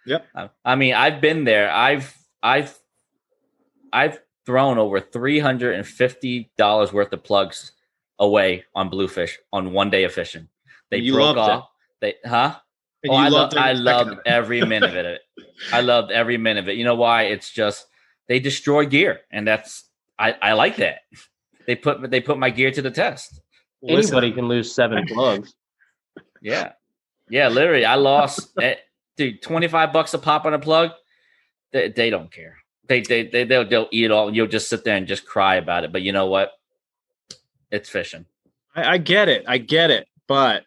Yep. I, I mean, I've been there. I've I've I've thrown over $350 worth of plugs away on bluefish on one day of fishing. They you broke off. It. They huh? oh, I loved, I loved every minute of it. I loved every minute of it. You know why? It's just they destroy gear, and that's I, I like that. They put they put my gear to the test. Anybody can lose seven plugs. Yeah, yeah. Literally, I lost eh, dude twenty five bucks a pop on a plug. They, they don't care. They they they they'll, they'll eat it all, you'll just sit there and just cry about it. But you know what? It's fishing. I, I get it. I get it. But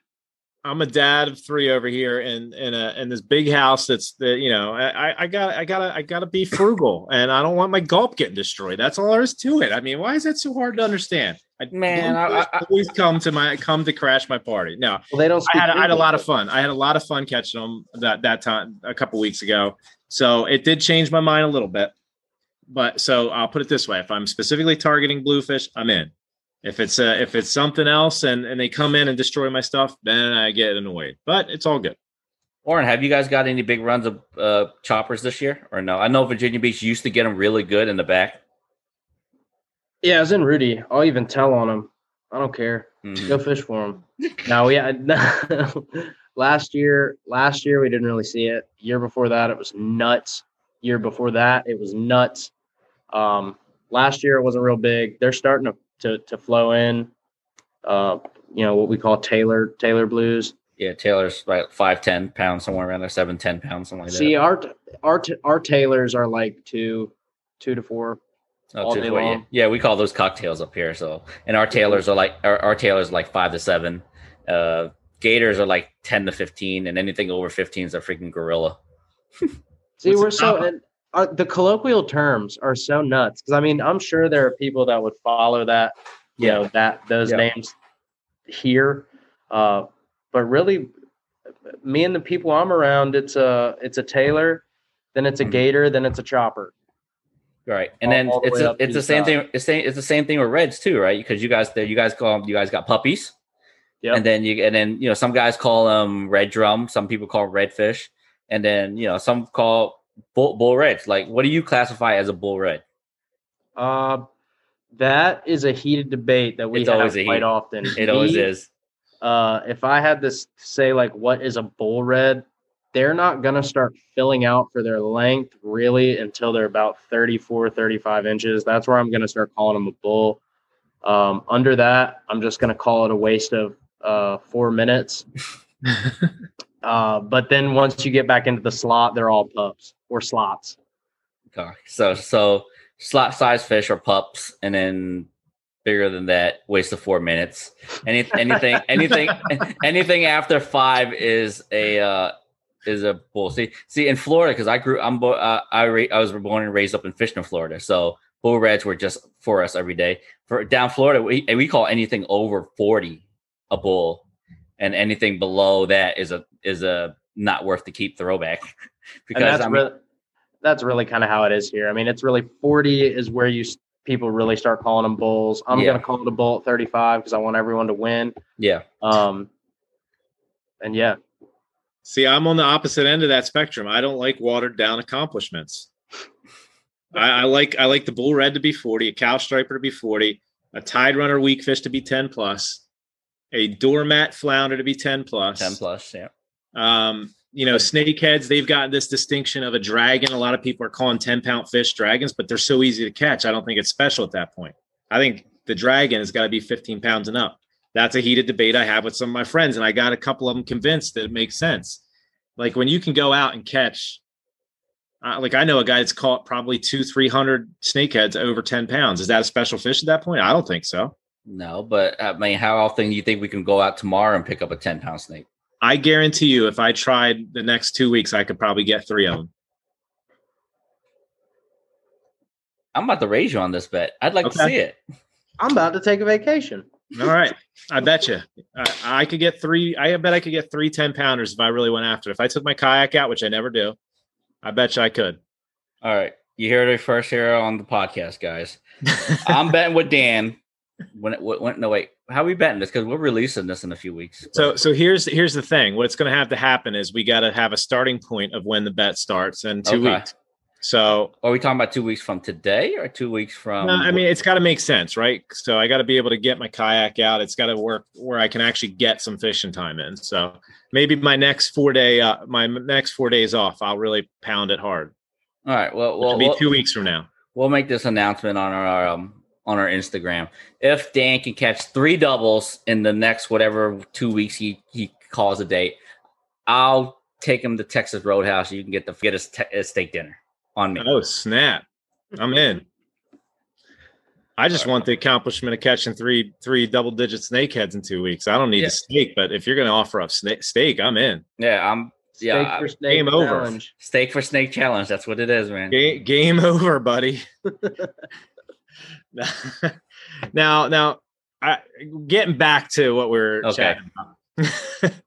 I'm a dad of three over here in in a in this big house that's the you know I I got I gotta I gotta be frugal and I don't want my gulp getting destroyed. That's all there is to it. I mean, why is that so hard to understand? Man, I, I, always come to my come to crash my party. No, well, they don't. I had, I had a lot of fun. I had a lot of fun catching them that that time a couple weeks ago. So it did change my mind a little bit but so I'll put it this way: if I'm specifically targeting bluefish, I'm in. If it's uh, if it's something else and and they come in and destroy my stuff, then I get annoyed. But it's all good. Warren, have you guys got any big runs of uh, choppers this year or no? I know Virginia Beach used to get them really good in the back. Yeah, I was in Rudee. I'll even tell on him. I don't care. Mhm. Go fish for him. no, we yeah. last year, last year we didn't really see it. Year before that, it was nuts. Year before that, it was nuts. Um, last year it wasn't real big. They're starting to to, to flow in. Uh, you know what we call Tailor Tailor blues. Yeah, Tailor's like five, ten pounds, somewhere around there, seven, ten pounds, something like See, that. our our our Tailors are like two two to four. Oh, all two day to four, yeah. long. yeah, we call those cocktails up here. So, and our Tailors are like our, our Tailors are like five to seven. Uh, Gators are like ten to fifteen, and anything over fifteen is a freaking gorilla. See, What's we're so and our, the colloquial terms are so nuts because I mean I'm sure there are people that would follow that, you Yeah. know, that those Yeah. names here, uh, but really, me and the people I'm around, it's a it's a Tailor, then it's a Mhm. Gator, then it's a Chopper. Right, and All- then all the it's a, it's the the same top. thing. It's same. It's the same thing with Reds too, right? Because you guys, there, you guys call them, you guys got puppies, Yep. and then you and then you know some guys call them red drum, some people call redfish, and then you know some call bull, bull reds. Like, what do you classify as a bull red? Uh, that is a heated debate that we It's have always quite heat- often. It always is. uh, if I had to say like what is a bull red, they're not going to start filling out for their length really until they're about 34, 35 inches. That's where I'm going to start calling them a bull. Um, under that, I'm just going to call it a waste of uh, four minutes. uh, but then once you get back into the slot, they're all pups or slots. Okay. So so slot size fish are pups, and then bigger than that, waste of four minutes. Any anything anything anything after five is a uh, is a bull. See see in Florida because I grew I'm uh, I ra- I was born and raised up in Fishing, Florida. So bull reds were just for us every day. For down Florida, we we call anything over forty a bull, and anything below that is a is a not worth to keep throwback. And because that's I mean, really, that's really kind of how it is here. I mean, it's really 40 is where you people really start calling them bulls. I'm Yeah. going to call it a bull at 35 because I want everyone to win. yeah. Um, and yeah, See, I'm on the opposite end of that spectrum. I don't like watered down accomplishments. I, I like I like the bull red to be 40, a cow striper to be 40, a tide runner weak fish to be 10 plus, a doormat flounder to be 10 plus. 10 plus yeah Um, you know, snakeheads, they've got this distinction of a dragon. A lot of people are calling 10 pound fish dragons, but they're so easy to catch. I don't think it's special at that point. I think the dragon has got to be 15 pounds and up. That's a heated debate I have with some of my friends, and I got a couple of them convinced that it makes sense. Like when you can go out and catch, uh, like I know a guy that's caught probably two, 300 snakeheads over 10 pounds. Is that a special fish at that point? I don't think so. No but i mean how often do you think we can go out tomorrow and pick up a 10 pound snake I guarantee you, if I tried the next two weeks, I could probably get three of them. i'm about to raise you on this bet i'd like to see it I'm about to take a vacation. All right. I bet you. I, I could get three. I bet I could get three 10 pounders if I really went after it. If I took my kayak out, which I never do, I bet you I could. all right you heard it first here on the podcast guys i'm betting with dan when it when, no wait how are we betting this because we're releasing this in a few weeks so, so here's here's the thing. What's going to have to happen is we got to have a starting point of when the bet starts in two Okay. weeks. So, are we talking about two weeks from today or two weeks from no, I mean, it's got to make sense, right? So, I got to be able to get my kayak out. It's got to work where I can actually get some fishing time in. So, maybe my next four day, uh, my next four days off, I'll really pound it hard. all right well well be we'll, two weeks from now. we'll make this announcement on our um on our instagram if dan can catch three doubles in the next whatever two weeks he he calls a date i'll take him to texas roadhouse you can get the get a, ste- a steak dinner on me Oh snap! I'm in. I just want the accomplishment of catching three three double digit snake heads in two weeks. I don't need Yeah. the steak, but if you're going to offer up sna- steak, I'm in. yeah i'm Yeah, Steak for snake game over. challenge. steak for snake challenge that's what it is man Ga- game over, buddy. now, now, I, getting back to what we're Okay. chatting about.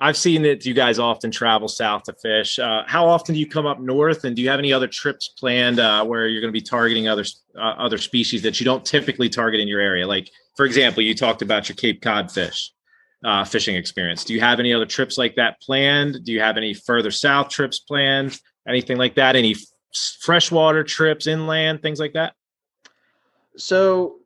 I've seen that you guys often travel south to fish. Uh, how often do you come up north, and do you have any other trips planned uh, where you're going to be targeting other uh, other species that you don't typically target in your area? Like, for example, you talked about your Cape Cod fish uh, fishing experience. Do you have any other trips like that planned? Do you have any further south trips planned? Anything like that? Any f- freshwater trips inland, things like that? So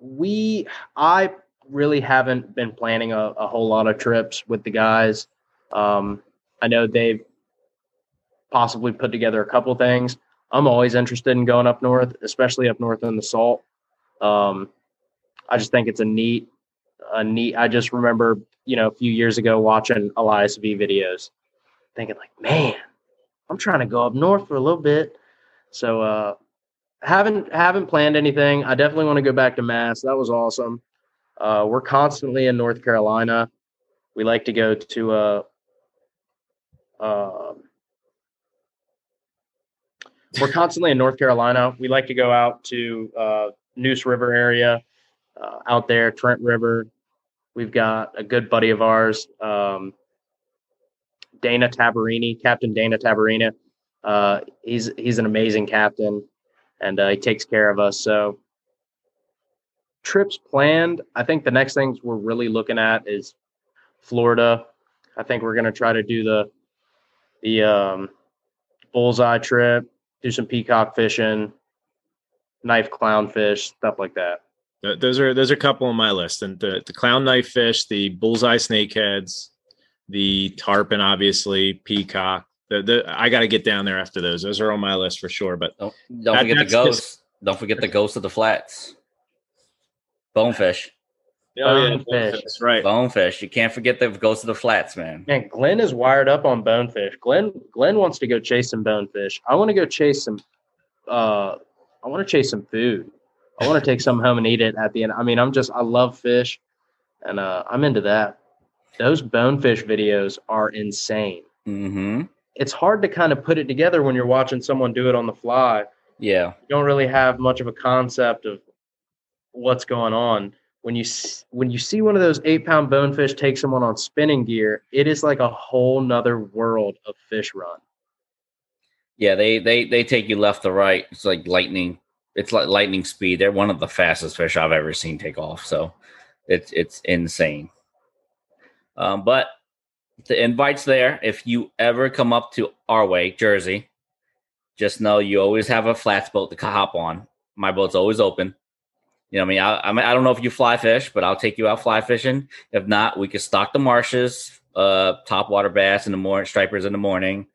we, I really haven't been planning a, a whole lot of trips with the guys. Um, I know they've possibly put together a couple things. I'm always interested in going up north, especially up north in the salt. Um, I just think it's a neat, a neat. I just remember, you know, a few years ago watching Elias V videos, thinking like, man, I'm trying to go up north for a little bit. So uh, haven't haven't planned anything. I definitely want to go back to Mass. That was awesome. Uh, we're constantly in North Carolina. We like to go to uh, uh, we're constantly in North Carolina. We like to go out to uh, Neuse River area, uh, out there, Trent River. We've got a good buddy of ours, um, Dana Tabarini, Captain Dana Tabarini. Uh, he's he's an amazing captain, and uh, he takes care of us. So trips planned. I think the next things we're really looking at is Florida. I think we're going to try to do the the um, bullseye trip, do some peacock fishing, knife clownfish, stuff like that. Those are those are a couple on my list, and the the clown knife fish, the bullseye snakeheads, the tarpon, obviously, peacock. The, the I got to get down there after those. Those are on my list for sure. But Don't, don't That- forget the that's ghost. Don't forget the ghost of the flats. Bonefish. Bonefish. that's right. Bonefish. You can't forget the ghost of the flats, man. Man, Glenn is wired up on bonefish. Glenn Glenn wants to go chase some bonefish. I want to go chase some. Uh, I want to chase some food. I want to take some home and eat it at the end. I mean, I'm just I love fish, and uh, I'm into that. Those bonefish videos are insane. Mm-hmm. It's hard to kind of put it together when you're watching someone do it on the fly. Yeah. You don't really have much of a concept of what's going on. When you when you see one of those eight pound bonefish take someone on spinning gear, it is like a whole nother world of fish run. Yeah, they they they take you left to right. It's like lightning. It's like lightning speed. They're one of the fastest fish I've ever seen take off. So it's it's insane. Um, but the invite's there. If you ever come up to our way, Jersey, just know you always have a flats boat to hop on. My boat's always open. You know, what I mean, I, I mean, I don't know if you fly fish, but I'll take you out fly fishing. If not, we could stock the marshes, uh, top water bass in the morning, stripers in the morning,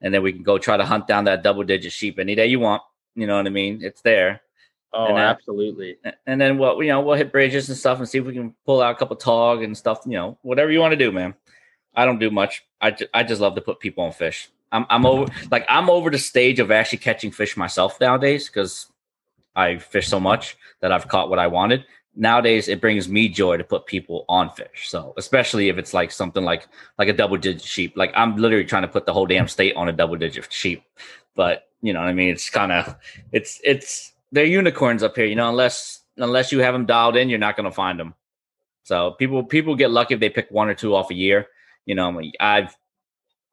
and then we can go try to hunt down that double digit sheep any day you want. You know what I mean? It's there. Oh, And, absolutely. And then what you know, we'll hit bridges and stuff and see if we can pull out a couple tog and stuff. You know, whatever you want to do, man. I don't do much. I just, I just love to put people on fish. I'm I'm over like I'm over the stage of actually catching fish myself nowadays because I fish so much that I've caught what I wanted. Nowadays, it brings me joy to put people on fish. So especially if it's like something like like a double digit sheep. Like I'm literally trying to put the whole damn state on a double digit sheep. But you know what I mean? It's kind of it's it's they're unicorns up here. You know, unless unless you have them dialed in, you're not going to find them. So people people get lucky if they pick one or two off a year. You know, I've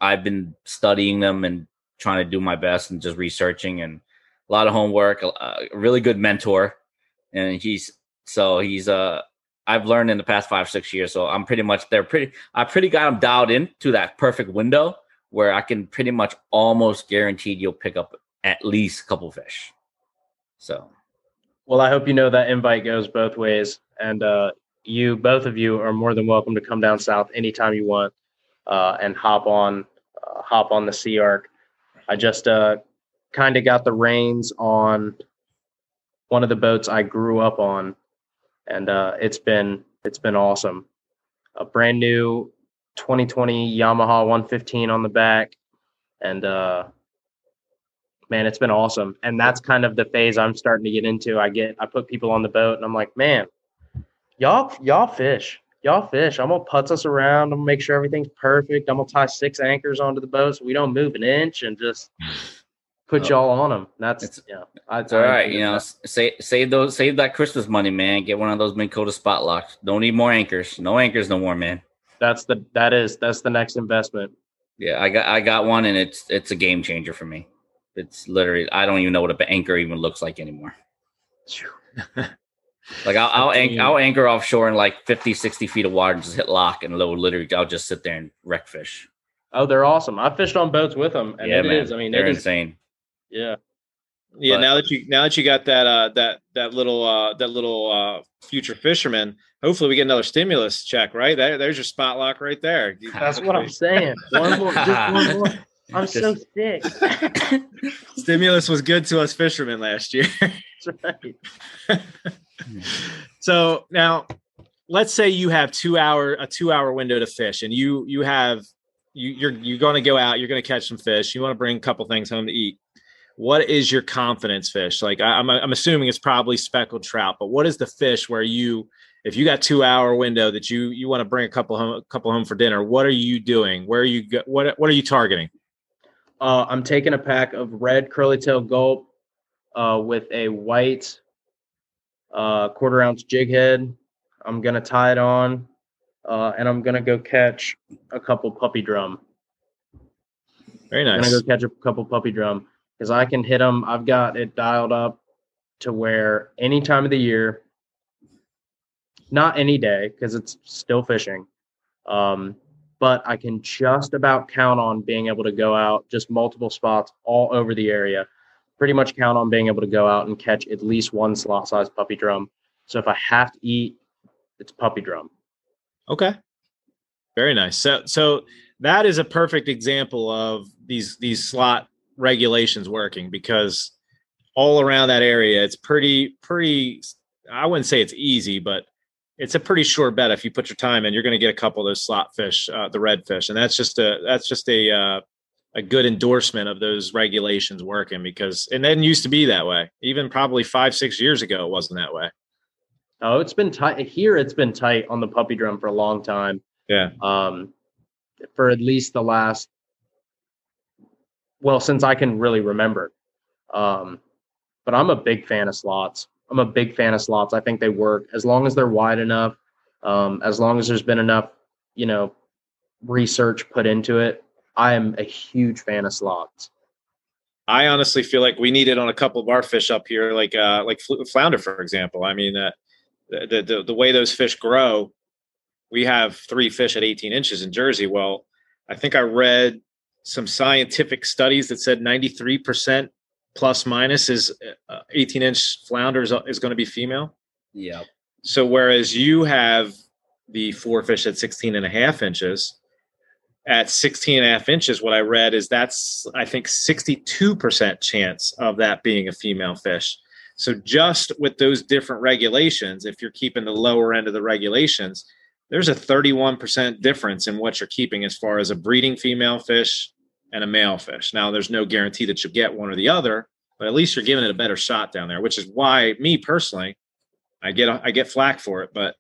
I've been studying them and trying to do my best and just researching and a lot of homework. A, really good mentor, and he's so he's uh I've learned in the past five six years. So I'm pretty much they're pretty I pretty got them dialed in to that perfect window where I can pretty much almost guaranteed you'll pick up at least a couple fish. So Well, I hope you know that invite goes both ways, and uh, you both of you are more than welcome to come down south anytime you want uh, and hop on uh, hop on the Sea Arc. I just uh, kind of got the reins on one of the boats I grew up on, and uh, it's been it's been awesome. A brand new 2020 Yamaha 115 on the back, and uh, man, it's been awesome. And that's kind of the phase I'm starting to get into. I get I put people on the boat and I'm like, man, y'all y'all fish. Y'all fish. I'm gonna putz us around. I'm gonna make sure everything's perfect. I'm gonna tie six anchors onto the boat so we don't move an inch and just put Oh. y'all on them. That's It's- yeah. I, it's all right. You know, s- save save those save that Christmas money, man. Get one of those Minn Kota spot locks. Don't need more anchors. No anchors no more, man. that's the that is that's the next investment. Yeah, I got I got one, and it's it's a game changer for me. It's literally I don't even know what an anchor even looks like anymore. Like I'll I'll, anch- I'll anchor offshore in like 50, 60 feet of water and just hit lock, and it'll literally I'll just sit there and wreck fish. Oh, they're awesome. I fished on boats with them, and yeah, it man, is. I mean, they're it is. insane. Yeah. Yeah, But- now that you now that you got that uh that that little uh that little uh future fisherman, hopefully we get another stimulus check, right? There, there's your spot lock right there. That's what I'm saying. One more, just one more. I'm so sick. Stimulus was good to us fishermen last year. That's right. So now let's say you have two hour a two hour window to fish and you you have you you're you're going to go out you're going to catch some fish you want to bring a couple things home to eat. What is your confidence fish? Like I, I'm, I'm assuming it's probably speckled trout but what is the fish where you if you got two hour window that you you want to bring a couple home a couple home for dinner what are you doing? Where are you go, what what are you targeting? Uh, I'm taking a pack of red curly tail gulp uh, with a white uh, quarter ounce jig head. I'm gonna tie it on, uh, and I'm gonna go catch a couple puppy drum. very nice. I'm gonna go catch a couple puppy drum because I can hit them. I've got it dialed up to where any time of the year, not any day because it's still fishing, um, but I can just about count on being able to go out just multiple spots all over the area. Pretty much count on being able to go out and catch at least one slot sized puppy drum. So if I have to eat, it's puppy drum. Okay. Very nice. So so that is a perfect example of these these slot regulations working because all around that area it's pretty pretty I wouldn't say it's easy, but it's a pretty sure bet if you put your time in, you're going to get a couple of those slot fish, uh, the red fish, and that's just a that's just a uh, a good endorsement of those regulations working because it didn't used to be that way. Even probably five six years ago, it wasn't that way. Oh, it's been tight here. It's been tight on the puppy drum for a long time. Yeah. Um, for at least the last, well, since I can really remember. Um, but I'm a big fan of slots. I'm a big fan of slots. I think they work as long as they're wide enough. Um, as long as there's been enough, you know, research put into it. I am a huge fan of slots. I honestly feel like we need it on a couple of our fish up here, like uh, like fl- flounder, for example. I mean, uh, the, the the way those fish grow, we have three fish at 18 inches in Jersey. Well, I think I read some scientific studies that said 93 percent plus minus is uh, 18 inch flounder is, is going to be female. Yeah. So whereas you have the four fish at 16 and a half inches, at 16 and a half inches, what I read is that's, I think, 62% chance of that being a female fish. So just with those different regulations, if you're keeping the lower end of the regulations, there's a 31% difference in what you're keeping as far as a breeding female fish and a male fish. Now, there's no guarantee that you'll get one or the other, but at least you're giving it a better shot down there, which is why me personally, I get I get flack for it, but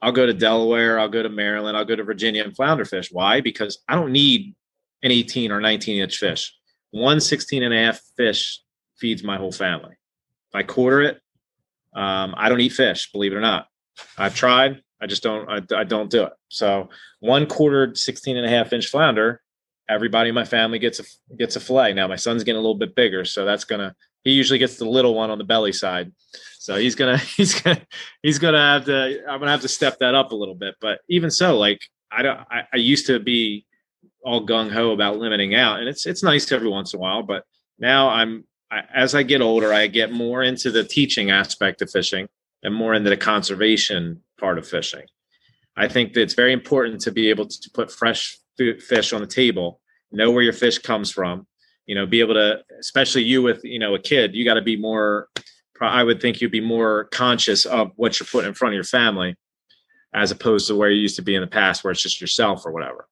I'll go to Delaware, I'll go to Maryland, I'll go to Virginia and flounder fish. Why? Because I don't need an 18 or 19 inch fish. One 16 and a half fish feeds my whole family. If I quarter it, um, I don't eat fish, believe it or not. I've tried. I just don't, I, I don't do it. So one quartered 16 and a half inch flounder, everybody in my family gets a, gets a fillet. Now my son's getting a little bit bigger. So that's to, he usually gets the little one on the belly side. So he's gonna he's gonna he's gonna have to I'm gonna have to step that up a little bit. But even so, like I don't I, I used to be all gung ho about limiting out, and it's it's nice every once in a while. But now I'm I, as I get older, I get more into the teaching aspect of fishing and more into the conservation part of fishing. I think that it's very important to be able to put fresh fish on the table, know where your fish comes from. You know, be able to, especially you with you know a kid, you got to be more I would think you'd be more conscious of what you're putting in front of your family, as opposed to where you used to be in the past, where it's just yourself or whatever.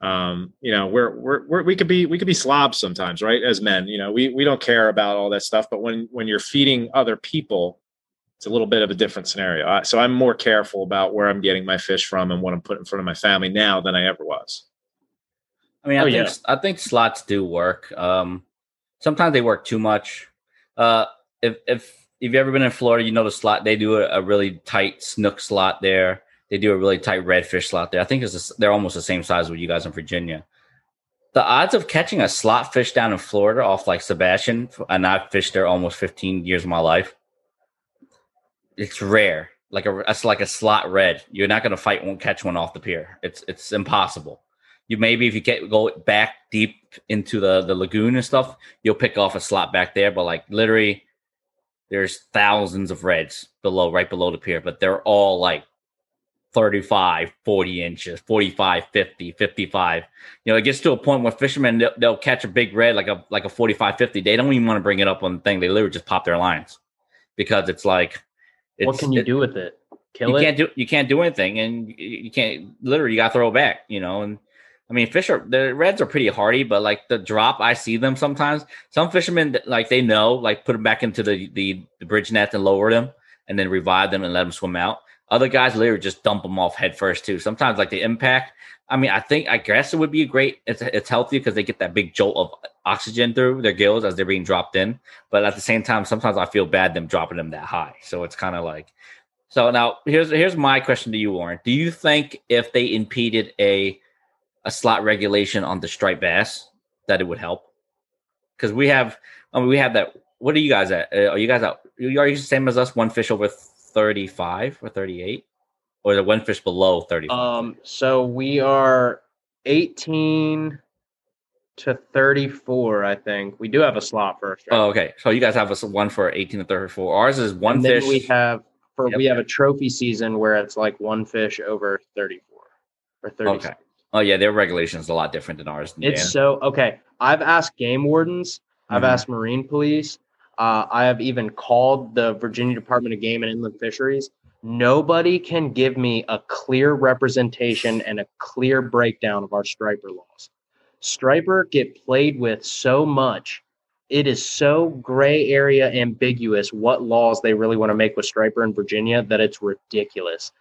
Um, you know, we're, we're, we're we could be we could be slobs sometimes, right? As men, you know, we we don't care about all that stuff. But when when you're feeding other people, it's a little bit of a different scenario. So I'm more careful about where I'm getting my fish from and what I'm putting in front of my family now than I ever was. I mean, I Oh, think yeah. I think slots do work. Um, sometimes they work too much. Uh, if if if you've ever been in Florida, you know the slot they do a, a really tight snook slot there. They do a really tight redfish slot there. I think it's s- they're almost the same size with you guys in Virginia. The odds of catching a slot fish down in Florida off like Sebastian, and I've fished there almost 15 years of my life. It's rare. Like a that's like a slot red. You're not going to fight one catch one off the pier. It's it's impossible You maybe if you get go back deep into the the lagoon and stuff, you'll pick off a slot back there. But like literally, there's thousands of reds below, right below the pier, but they're all like 35, 40 inches, 45, 50, 55. You know, it gets to a point where fishermen they'll, they'll, catch a big red like a like a 45, 50. They don't even want to bring it up on the thing. They literally just pop their lines because it's like it's, what can you it, do with it? Kill you it? can't do you can't do anything and you can't literally you gotta throw it back, you know, and I mean, fish are the reds are pretty hardy, but like the drop, I see them sometimes. Some fishermen like they know, like put them back into the the, the bridge net and lower them, and then revive them and let them swim out. Other guys literally just dump them off head first too. Sometimes like the impact. I mean, I think I guess it would be great. It's it's healthy because they get that big jolt of oxygen through their gills as they're being dropped in. But at the same time, sometimes I feel bad them dropping them that high. So it's kind of like. So now here's here's my question to you, Warren. Do you think if they impeded a a slot regulation on the striped bass that it would help? Because we have, I mean, we have that. What are you guys at? Uh, are you guys out? Are you the same as us? One fish over 35 or 38 or the one fish below 35 um so we are 18 to 34 i think we do have a slot for a oh okay so you guys have a one for 18 to 34 ours is one and fish we have for yep. we have a trophy season where it's like one fish over 34 or 30 okay oh yeah their regulations is a lot different than ours it's Dan. so okay i've asked game wardens mm-hmm. i've asked marine police uh, I have even called the Virginia Department of Game and Inland Fisheries. Nobody can give me a clear representation and a clear breakdown of our striper laws. Striper get played with so much. It is so gray area ambiguous what laws they really want to make with striper in Virginia that it's ridiculous.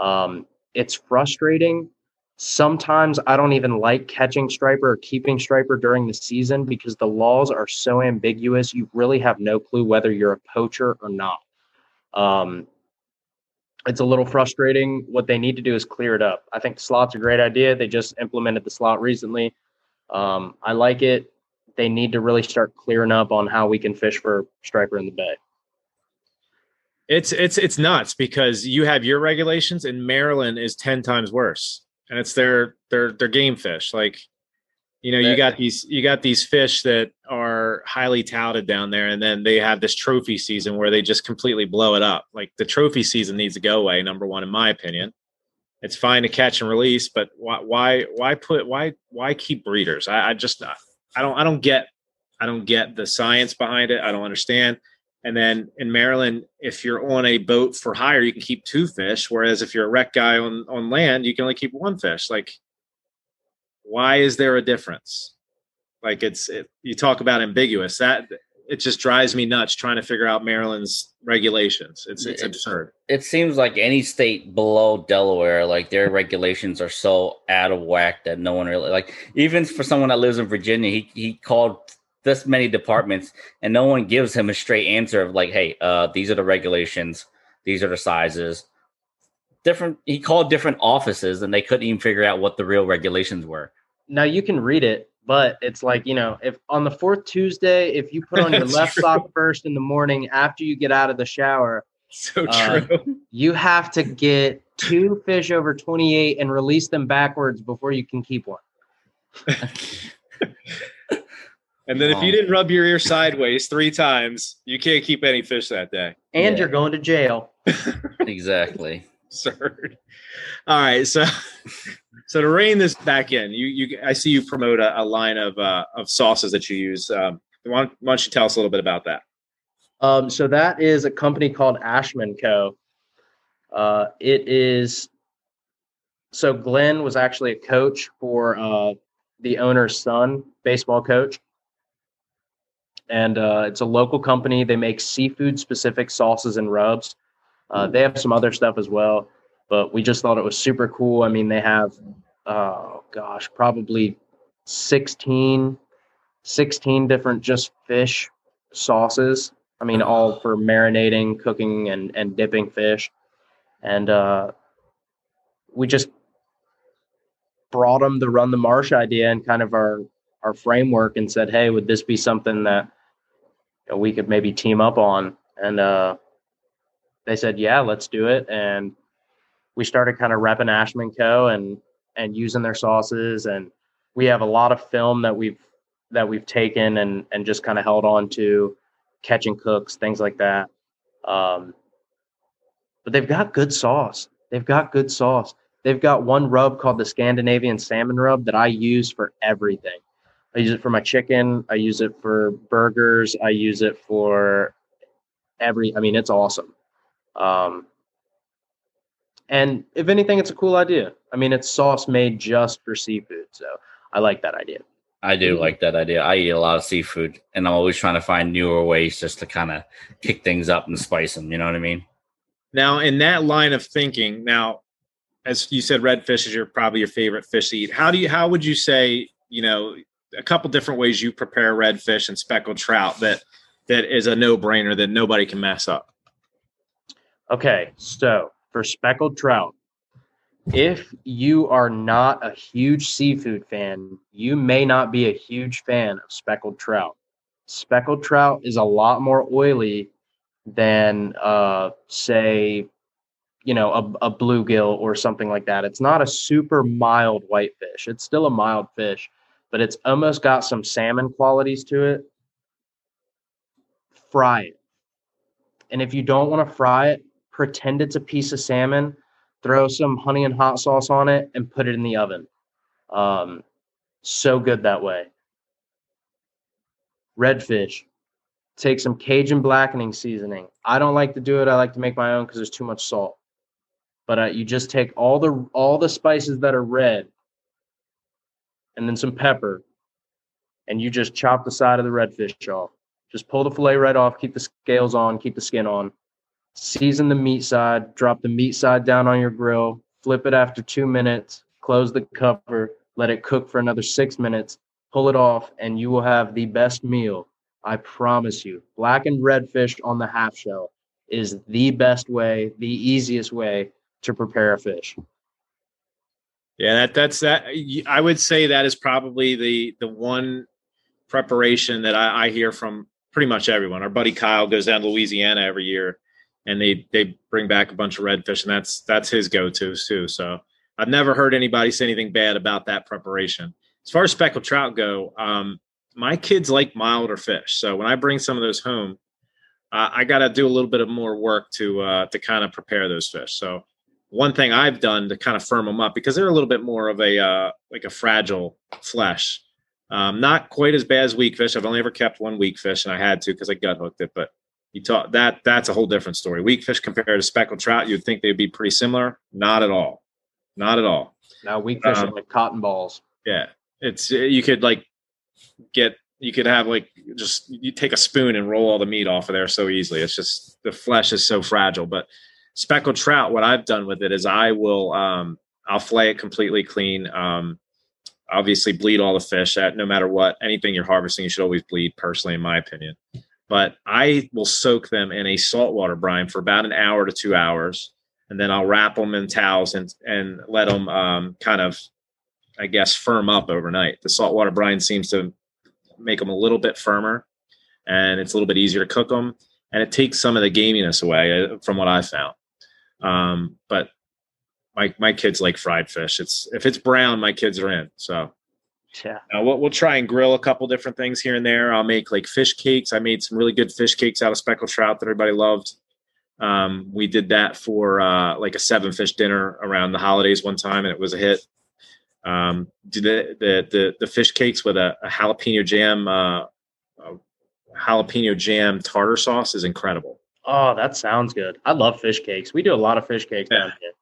Um, it's frustrating Sometimes I don't even like catching striper or keeping striper during the season because the laws are so ambiguous. You really have no clue whether you're a poacher or not. Um, it's a little frustrating. What they need to do is clear it up. I think the slot's a great idea. They just implemented the slot recently. Um, I like it. They need to really start clearing up on how we can fish for striper in the bay. It's it's it's nuts because you have your regulations and Maryland is 10 times worse and it's their their their game fish. Like, you know, you got these you got these fish that are highly touted down there, and then they have this trophy season where they just completely blow it up. Like the trophy season needs to go away. Number one, in my opinion, it's fine to catch and release, but why why why put why why keep breeders? I, I just I don't I don't get I don't get the science behind it. I don't understand. And then in Maryland, if you're on a boat for hire, you can keep two fish. Whereas if you're a rec guy on, on land, you can only keep one fish. Like, why is there a difference? Like it's it, you talk about ambiguous. That it just drives me nuts trying to figure out Maryland's regulations. It's it's it, absurd. It seems like any state below Delaware, like their regulations are so out of whack that no one really like. Even for someone that lives in Virginia, he he called this many departments and no one gives him a straight answer of like, hey, uh, these are the regulations, these are the sizes. Different he called different offices and they couldn't even figure out what the real regulations were. Now you can read it, but it's like, you know, if on the fourth Tuesday, if you put on your left true. sock first in the morning after you get out of the shower, so uh, true. you have to get two fish over 28 and release them backwards before you can keep one. And then if you didn't rub your ear sideways three times, you can't keep any fish that day. And yeah. you're going to jail. exactly. Sir. All right. So so to rein this back in, you you I see you promote a, a line of uh, of sauces that you use. Um, why, don't, why don't you tell us a little bit about that? Um, so that is a company called Ashman Co. Uh, it is so Glenn was actually a coach for uh, the owner's son, baseball coach and uh, it's a local company. They make seafood specific sauces and rubs. Uh, they have some other stuff as well, but we just thought it was super cool. I mean, they have, oh gosh, probably 16, 16 different just fish sauces. I mean, all for marinating, cooking, and, and dipping fish. And uh, we just brought them the run the marsh idea and kind of our our framework and said, "Hey, would this be something that you know, we could maybe team up on?" And uh, they said, "Yeah, let's do it." And we started kind of repping Ashman Co. and and using their sauces and we have a lot of film that we've that we've taken and and just kind of held on to catching cooks things like that um, but they've got good sauce they've got good sauce they've got one rub called the scandinavian salmon rub that i use for everything i use it for my chicken i use it for burgers i use it for every i mean it's awesome um, and if anything, it's a cool idea. I mean, it's sauce made just for seafood. So I like that idea. I do like that idea. I eat a lot of seafood, and I'm always trying to find newer ways just to kind of kick things up and spice them. You know what I mean? Now, in that line of thinking, now, as you said, redfish is your probably your favorite fish to eat. How do you? How would you say? You know, a couple different ways you prepare redfish and speckled trout that that is a no brainer that nobody can mess up. Okay, so for speckled trout, if you are not a huge seafood fan, you may not be a huge fan of speckled trout. Speckled trout is a lot more oily than, uh, say, you know, a, a bluegill or something like that. It's not a super mild whitefish. It's still a mild fish, but it's almost got some salmon qualities to it. Fry it. And if you don't want to fry it, pretend it's a piece of salmon, throw some honey and hot sauce on it, and put it in the oven. Um, so good that way. Redfish, take some Cajun blackening seasoning. I don't like to do it. I like to make my own because there's too much salt. But uh, you just take all the all the spices that are red, and then some pepper, and you just chop the side of the redfish off. Just pull the fillet right off. Keep the scales on. Keep the skin on season the meat side, drop the meat side down on your grill, flip it after two minutes, close the cover, let it cook for another six minutes, pull it off, and you will have the best meal. I promise you. Blackened redfish on the half shell is the best way, the easiest way to prepare a fish. Yeah, that that's that. I would say that is probably the the one preparation that I, I hear from pretty much everyone. Our buddy Kyle goes down to Louisiana every year and they they bring back a bunch of redfish, and that's that's his go-tos too. So I've never heard anybody say anything bad about that preparation. As far as speckled trout go, um, my kids like milder fish, so when I bring some of those home, uh, I got to do a little bit of more work to uh, to kind of prepare those fish. So one thing I've done to kind of firm them up because they're a little bit more of a uh, like a fragile flesh. Um, not quite as bad as weak fish. I've only ever kept one weak fish, and I had to because I gut hooked it. But you talk that that's a whole different story. Weak fish compared to speckled trout, you'd think they'd be pretty similar. Not at all. Not at all. Now weak fish um, are like cotton balls. Yeah, it's you could like get you could have like just you take a spoon and roll all the meat off of there so easily. It's just the flesh is so fragile. But speckled trout, what I've done with it is I will um I'll flay it completely clean. Um obviously bleed all the fish at no matter what anything you're harvesting you should always bleed personally in my opinion but I will soak them in a saltwater brine for about an hour to two hours, and then I'll wrap them in towels and and let them um, kind of, I guess, firm up overnight. The saltwater brine seems to make them a little bit firmer, and it's a little bit easier to cook them, and it takes some of the gaminess away uh, from what I found. Um, but my my kids like fried fish. It's if it's brown, my kids are in. So yeah. Uh, we'll, we'll try and grill a couple different things here and there. I'll make like fish cakes. I made some really good fish cakes out of speckled trout that everybody loved. Um, we did that for uh, like a seven fish dinner around the holidays one time, and it was a hit. Um, did the, the the the fish cakes with a, a jalapeno jam, uh, a jalapeno jam tartar sauce is incredible. Oh, that sounds good. I love fish cakes. We do a lot of fish cakes yeah. down here.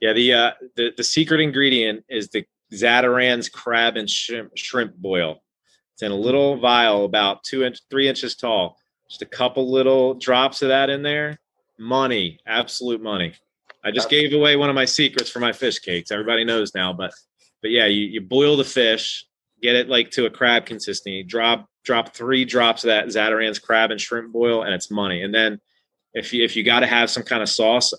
Yeah, the uh, the the secret ingredient is the Zatarain's crab and shrimp, shrimp boil. It's in a little vial about two inch, three inches tall. Just a couple little drops of that in there. Money, absolute money. I just gave away one of my secrets for my fish cakes. Everybody knows now, but but yeah, you, you boil the fish, get it like to a crab consistency. Drop drop three drops of that Zatarain's crab and shrimp boil, and it's money. And then if you if you got to have some kind of sauce,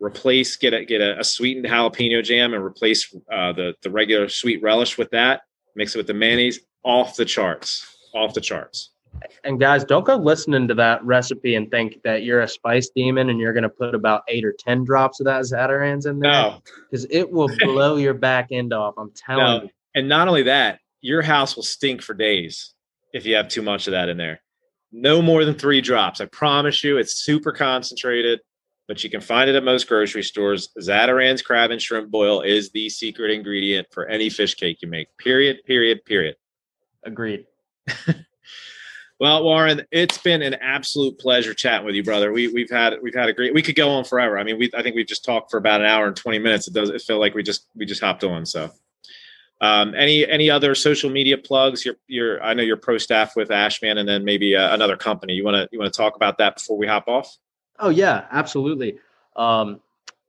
replace get a get a, a sweetened jalapeno jam and replace uh, the the regular sweet relish with that. Mix it with the mayonnaise. Off the charts. Off the charts. And guys, don't go listening to that recipe and think that you're a spice demon and you're going to put about eight or 10 drops of that Zatarains in there. No, Because it will blow your back end off. I'm telling No. you. and not only that, your house will stink for days if you have too much of that in there. No more than three drops. I promise you, it's super concentrated, but you can find it at most grocery stores. Zatarain's crab and shrimp boil is the secret ingredient for any fish cake you make. Period. Period. Period. Agreed. Well, Warren, it's been an absolute pleasure chatting with you, brother. We we've had we've had a great. We could go on forever. I mean, we I think we've just talked for about an hour and twenty minutes. It does it feel like we just we just hopped on. So, um, any any other social media plugs? Your your I know you're pro staff with Ashman, and then maybe uh, another company. You want to you want to talk about that before we hop off? Oh yeah, absolutely. Um,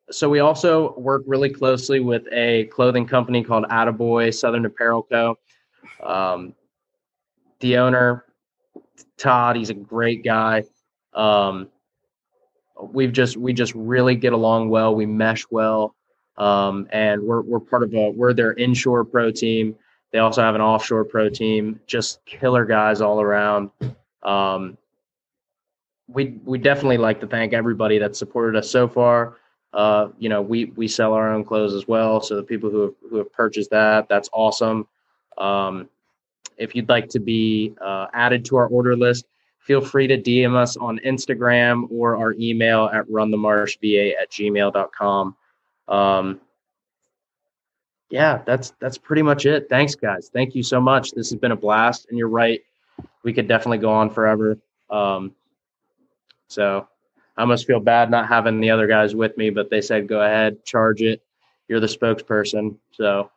so we also work really closely with a clothing company called Attaboy Southern Apparel Co. Um, the owner, Todd, he's a great guy. Um, we've just we just really get along well. We mesh well, um, and we're we're part of a we're their inshore pro team. They also have an offshore pro team. Just killer guys all around. Um, we we definitely like to thank everybody that supported us so far. Uh, you know, we we sell our own clothes as well, so the people who have who have purchased that, that's awesome. Um, if you'd like to be uh, added to our order list, feel free to DM us on Instagram or our email at runthemarshva at gmail.com. Um, yeah, that's that's pretty much it. Thanks, guys. Thank you so much. This has been a blast, and you're right. We could definitely go on forever. Um, so I almost feel bad not having the other guys with me, but they said go ahead, charge it. You're the spokesperson. So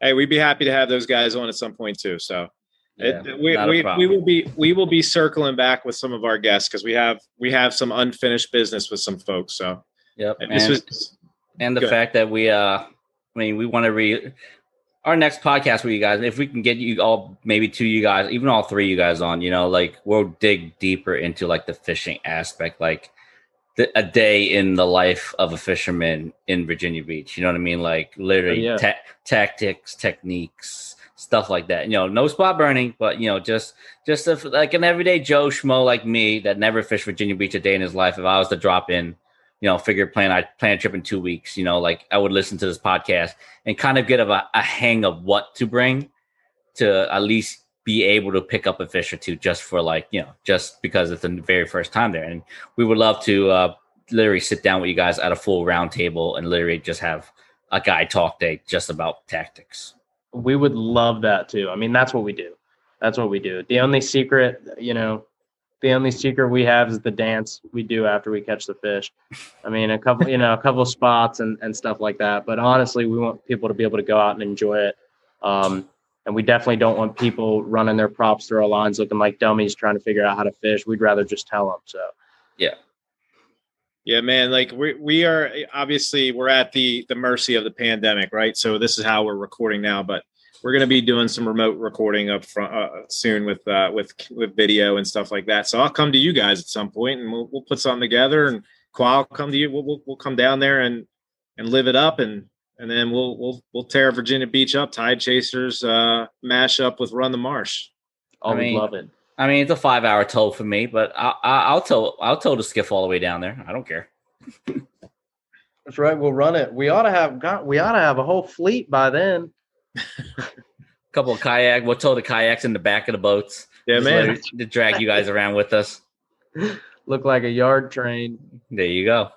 Hey, we'd be happy to have those guys on at some point too. So Yeah, it, we, we, we will be we will be circling back with some of our guests because we have we have some unfinished business with some folks. So Yep. this and, was and the good. fact that we uh I mean we want to re our next podcast with you guys, if we can get you all maybe two you guys, even all three you guys on, you know, like we'll dig deeper into like the fishing aspect, like the, a day in the life of a fisherman in Virginia Beach. You know what I mean? Like literally Oh, yeah. ta- tactics, techniques, stuff like that. You know, no spot burning, but you know, just just if, like an everyday Joe schmo like me that never fished Virginia Beach a day in his life. If I was to drop in, you know, figure plan I plan a trip in two weeks. You know, like I would listen to this podcast and kind of get a, a hang of what to bring to at least be able to pick up a fish or two just for like you know just because it's the very first time there and we would love to uh literally sit down with you guys at a full round table and literally just have a guy talk day just about tactics we would love that too. I mean, that's what we do. That's what we do. The only secret, you know, the only secret we have is the dance we do after we catch the fish. I mean, a couple, you know, a couple spots and, and stuff like that. But honestly, we want people to be able to go out and enjoy it. Um, and we definitely don't want people running their props through our lines looking like dummies trying to figure out how to fish. We'd rather just tell them. So Yeah, Yeah, man. Like we we are obviously we're at the the mercy of the pandemic, right? So this is how we're recording now, but we're going to be doing some remote recording up front uh, soon with uh, with with video and stuff like that. So I'll come to you guys at some point, and we'll we'll put something together. And Qua will come to you. We'll, we'll we'll come down there and and live it up, and and then we'll we'll we'll tear Virginia Beach up. Tide Chasers uh, mash up with Run the Marsh. oh, I we mean- love it. i mean it's a five hour tow for me but I, I, i'll tow i'll tow the skiff all the way down there i don't care That's right. We'll run it. We ought to have got. We ought to have a whole fleet by then. couple of kayak we'll tow the kayaks in the back of the boats Yeah, Just man. let- to drag you guys around with us Look like a yard train. there you go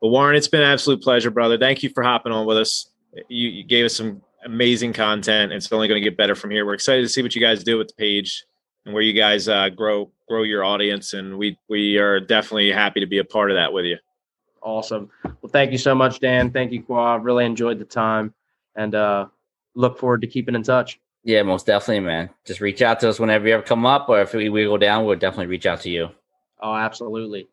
Well, Warren, it's been an absolute pleasure, brother. Thank you for hopping on with us. You, you gave us some amazing content. It's only going to get better from here. We're excited to see what you guys do with the page and where you guys uh, grow grow your audience. And we we are definitely happy to be a part of that with you. Awesome. Well, thank you so much, Dan. Thank you, Qua. Really enjoyed the time and uh, look forward to keeping in touch. Yeah, most definitely, man. Just reach out to us whenever you ever come up, or if we, we go down, we'll definitely reach out to you. Oh, absolutely.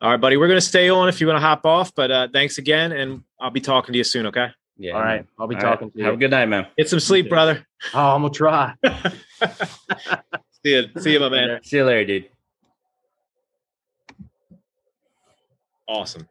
All right, buddy. We're going to stay on if you want to hop off, but uh, thanks again, and I'll be talking to you soon. Okay. Yeah. All right. I'll be All right. talking to you. Have a good night, man. Get some sleep, brother. Oh, I'm going to try. see you, see you, my man. See you later, dude. Awesome.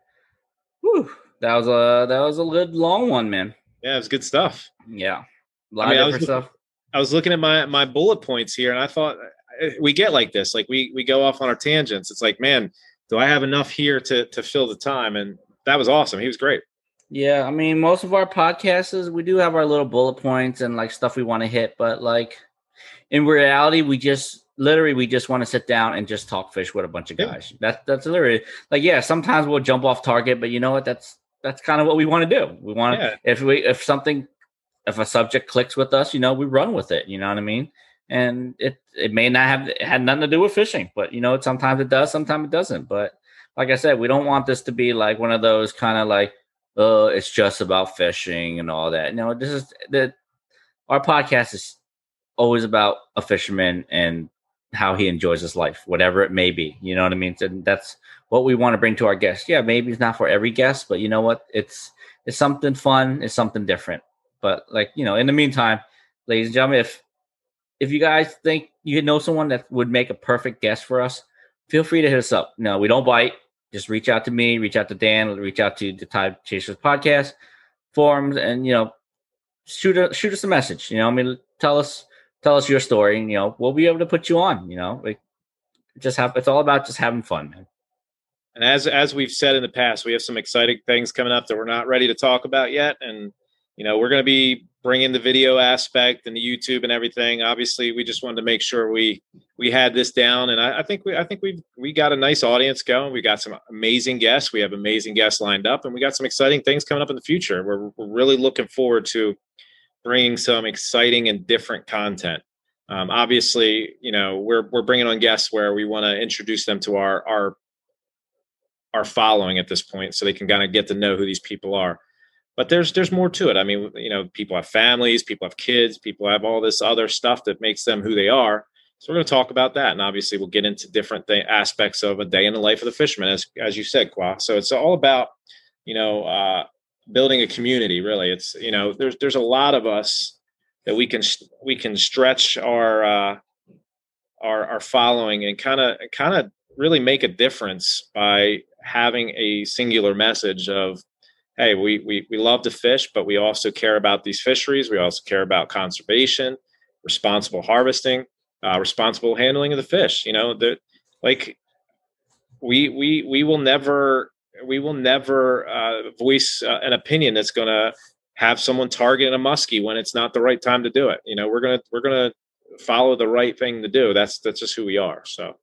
Whew. That was a that was a good long one, man. Yeah, it was good stuff. Yeah. A lot I mean, I of was looking- stuff. I was looking at my my bullet points here, and I thought eh, we get like this. Like we we go off on our tangents. It's like, man, do I have enough here to to fill the time? And that was awesome. He was great. Yeah, I mean, most of our podcasts, is, we do have our little bullet points and like stuff we want to hit, but like in reality, we just literally we just want to sit down and just talk fish with a bunch of guys. Yeah. That's that's literally like yeah. Sometimes we'll jump off target, but you know what? That's that's kind of what we want to do. We want yeah. if we if something if a subject clicks with us, you know, we run with it. You know what I mean? And it it may not have had nothing to do with fishing, but you know, sometimes it does, sometimes it doesn't. But like I said, we don't want this to be like one of those kind of like, oh, it's just about fishing and all that. No, this is that our podcast is always about a fisherman and how he enjoys his life, whatever it may be. You know what I mean? And that's what we want to bring to our guests. Yeah, maybe it's not for every guest, but you know what? It's it's something fun. It's something different. But like you know, in the meantime, ladies and gentlemen, if if you guys think you know someone that would make a perfect guest for us, feel free to hit us up. No, we don't bite. Just reach out to me, reach out to Dan, reach out to the Tide Chasers podcast forums, and you know, shoot a, shoot us a message. You know, I mean, tell us tell us your story, and you know, we'll be able to put you on. You know, like just have it's all about just having fun, man. And as as we've said in the past, we have some exciting things coming up that we're not ready to talk about yet, and you know, we're going to be bringing the video aspect and the YouTube and everything. Obviously, we just wanted to make sure we we had this down, and I, I think we I think we we got a nice audience going. We got some amazing guests. We have amazing guests lined up, and we got some exciting things coming up in the future. We're, we're really looking forward to bringing some exciting and different content. Um, obviously, you know, we're we're bringing on guests where we want to introduce them to our our our following at this point, so they can kind of get to know who these people are. But there's there's more to it. I mean, you know, people have families, people have kids, people have all this other stuff that makes them who they are. So we're going to talk about that, and obviously we'll get into different th- aspects of a day in the life of the fisherman, as as you said, Qua. So it's all about you know uh, building a community. Really, it's you know there's there's a lot of us that we can we can stretch our uh, our our following and kind of kind of really make a difference by having a singular message of hey we, we we love to fish but we also care about these fisheries we also care about conservation responsible harvesting uh, responsible handling of the fish you know that like we we we will never we will never uh, voice uh, an opinion that's going to have someone target a muskie when it's not the right time to do it. You know, we're gonna we're gonna follow the right thing to do. That's that's just who we are. So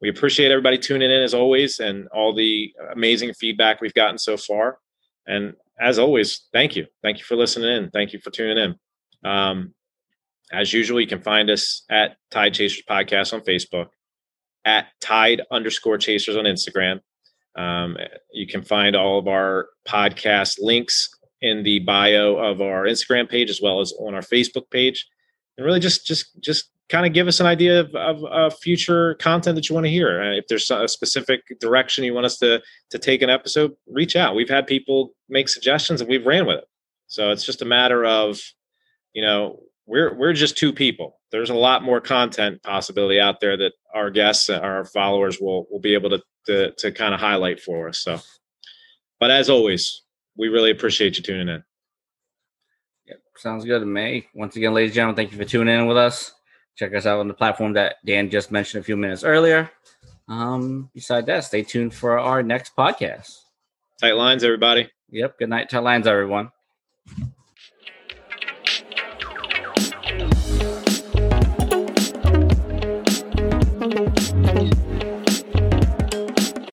we appreciate everybody tuning in as always and all the amazing feedback we've gotten so far. And as always, thank you. Thank you for listening in. Thank you for tuning in. Um, as usual, you can find us at Tide Chasers Podcast on Facebook, at Tide underscore Chasers on Instagram. Um, you can find all of our podcast links in the bio of our Instagram page as well as on our Facebook page, and really just just just kind of give us an idea of, of, of future content that you want to hear. Uh, if there's a specific direction you want us to to take an episode, reach out. We've had people make suggestions and we've ran with it. So it's just a matter of, you know, we're we're just two people. There's a lot more content possibility out there that our guests, our followers will will be able to to, to kind of highlight for us. So, but as always, we really appreciate you tuning in. Yep, sounds good to me. Once again, ladies and gentlemen, thank you for tuning in with us. Check us out on the platform that Dan just mentioned a few minutes earlier. Um, beside that, stay tuned for our next podcast. Tight lines, everybody. Yep. Good night, tight lines, everyone.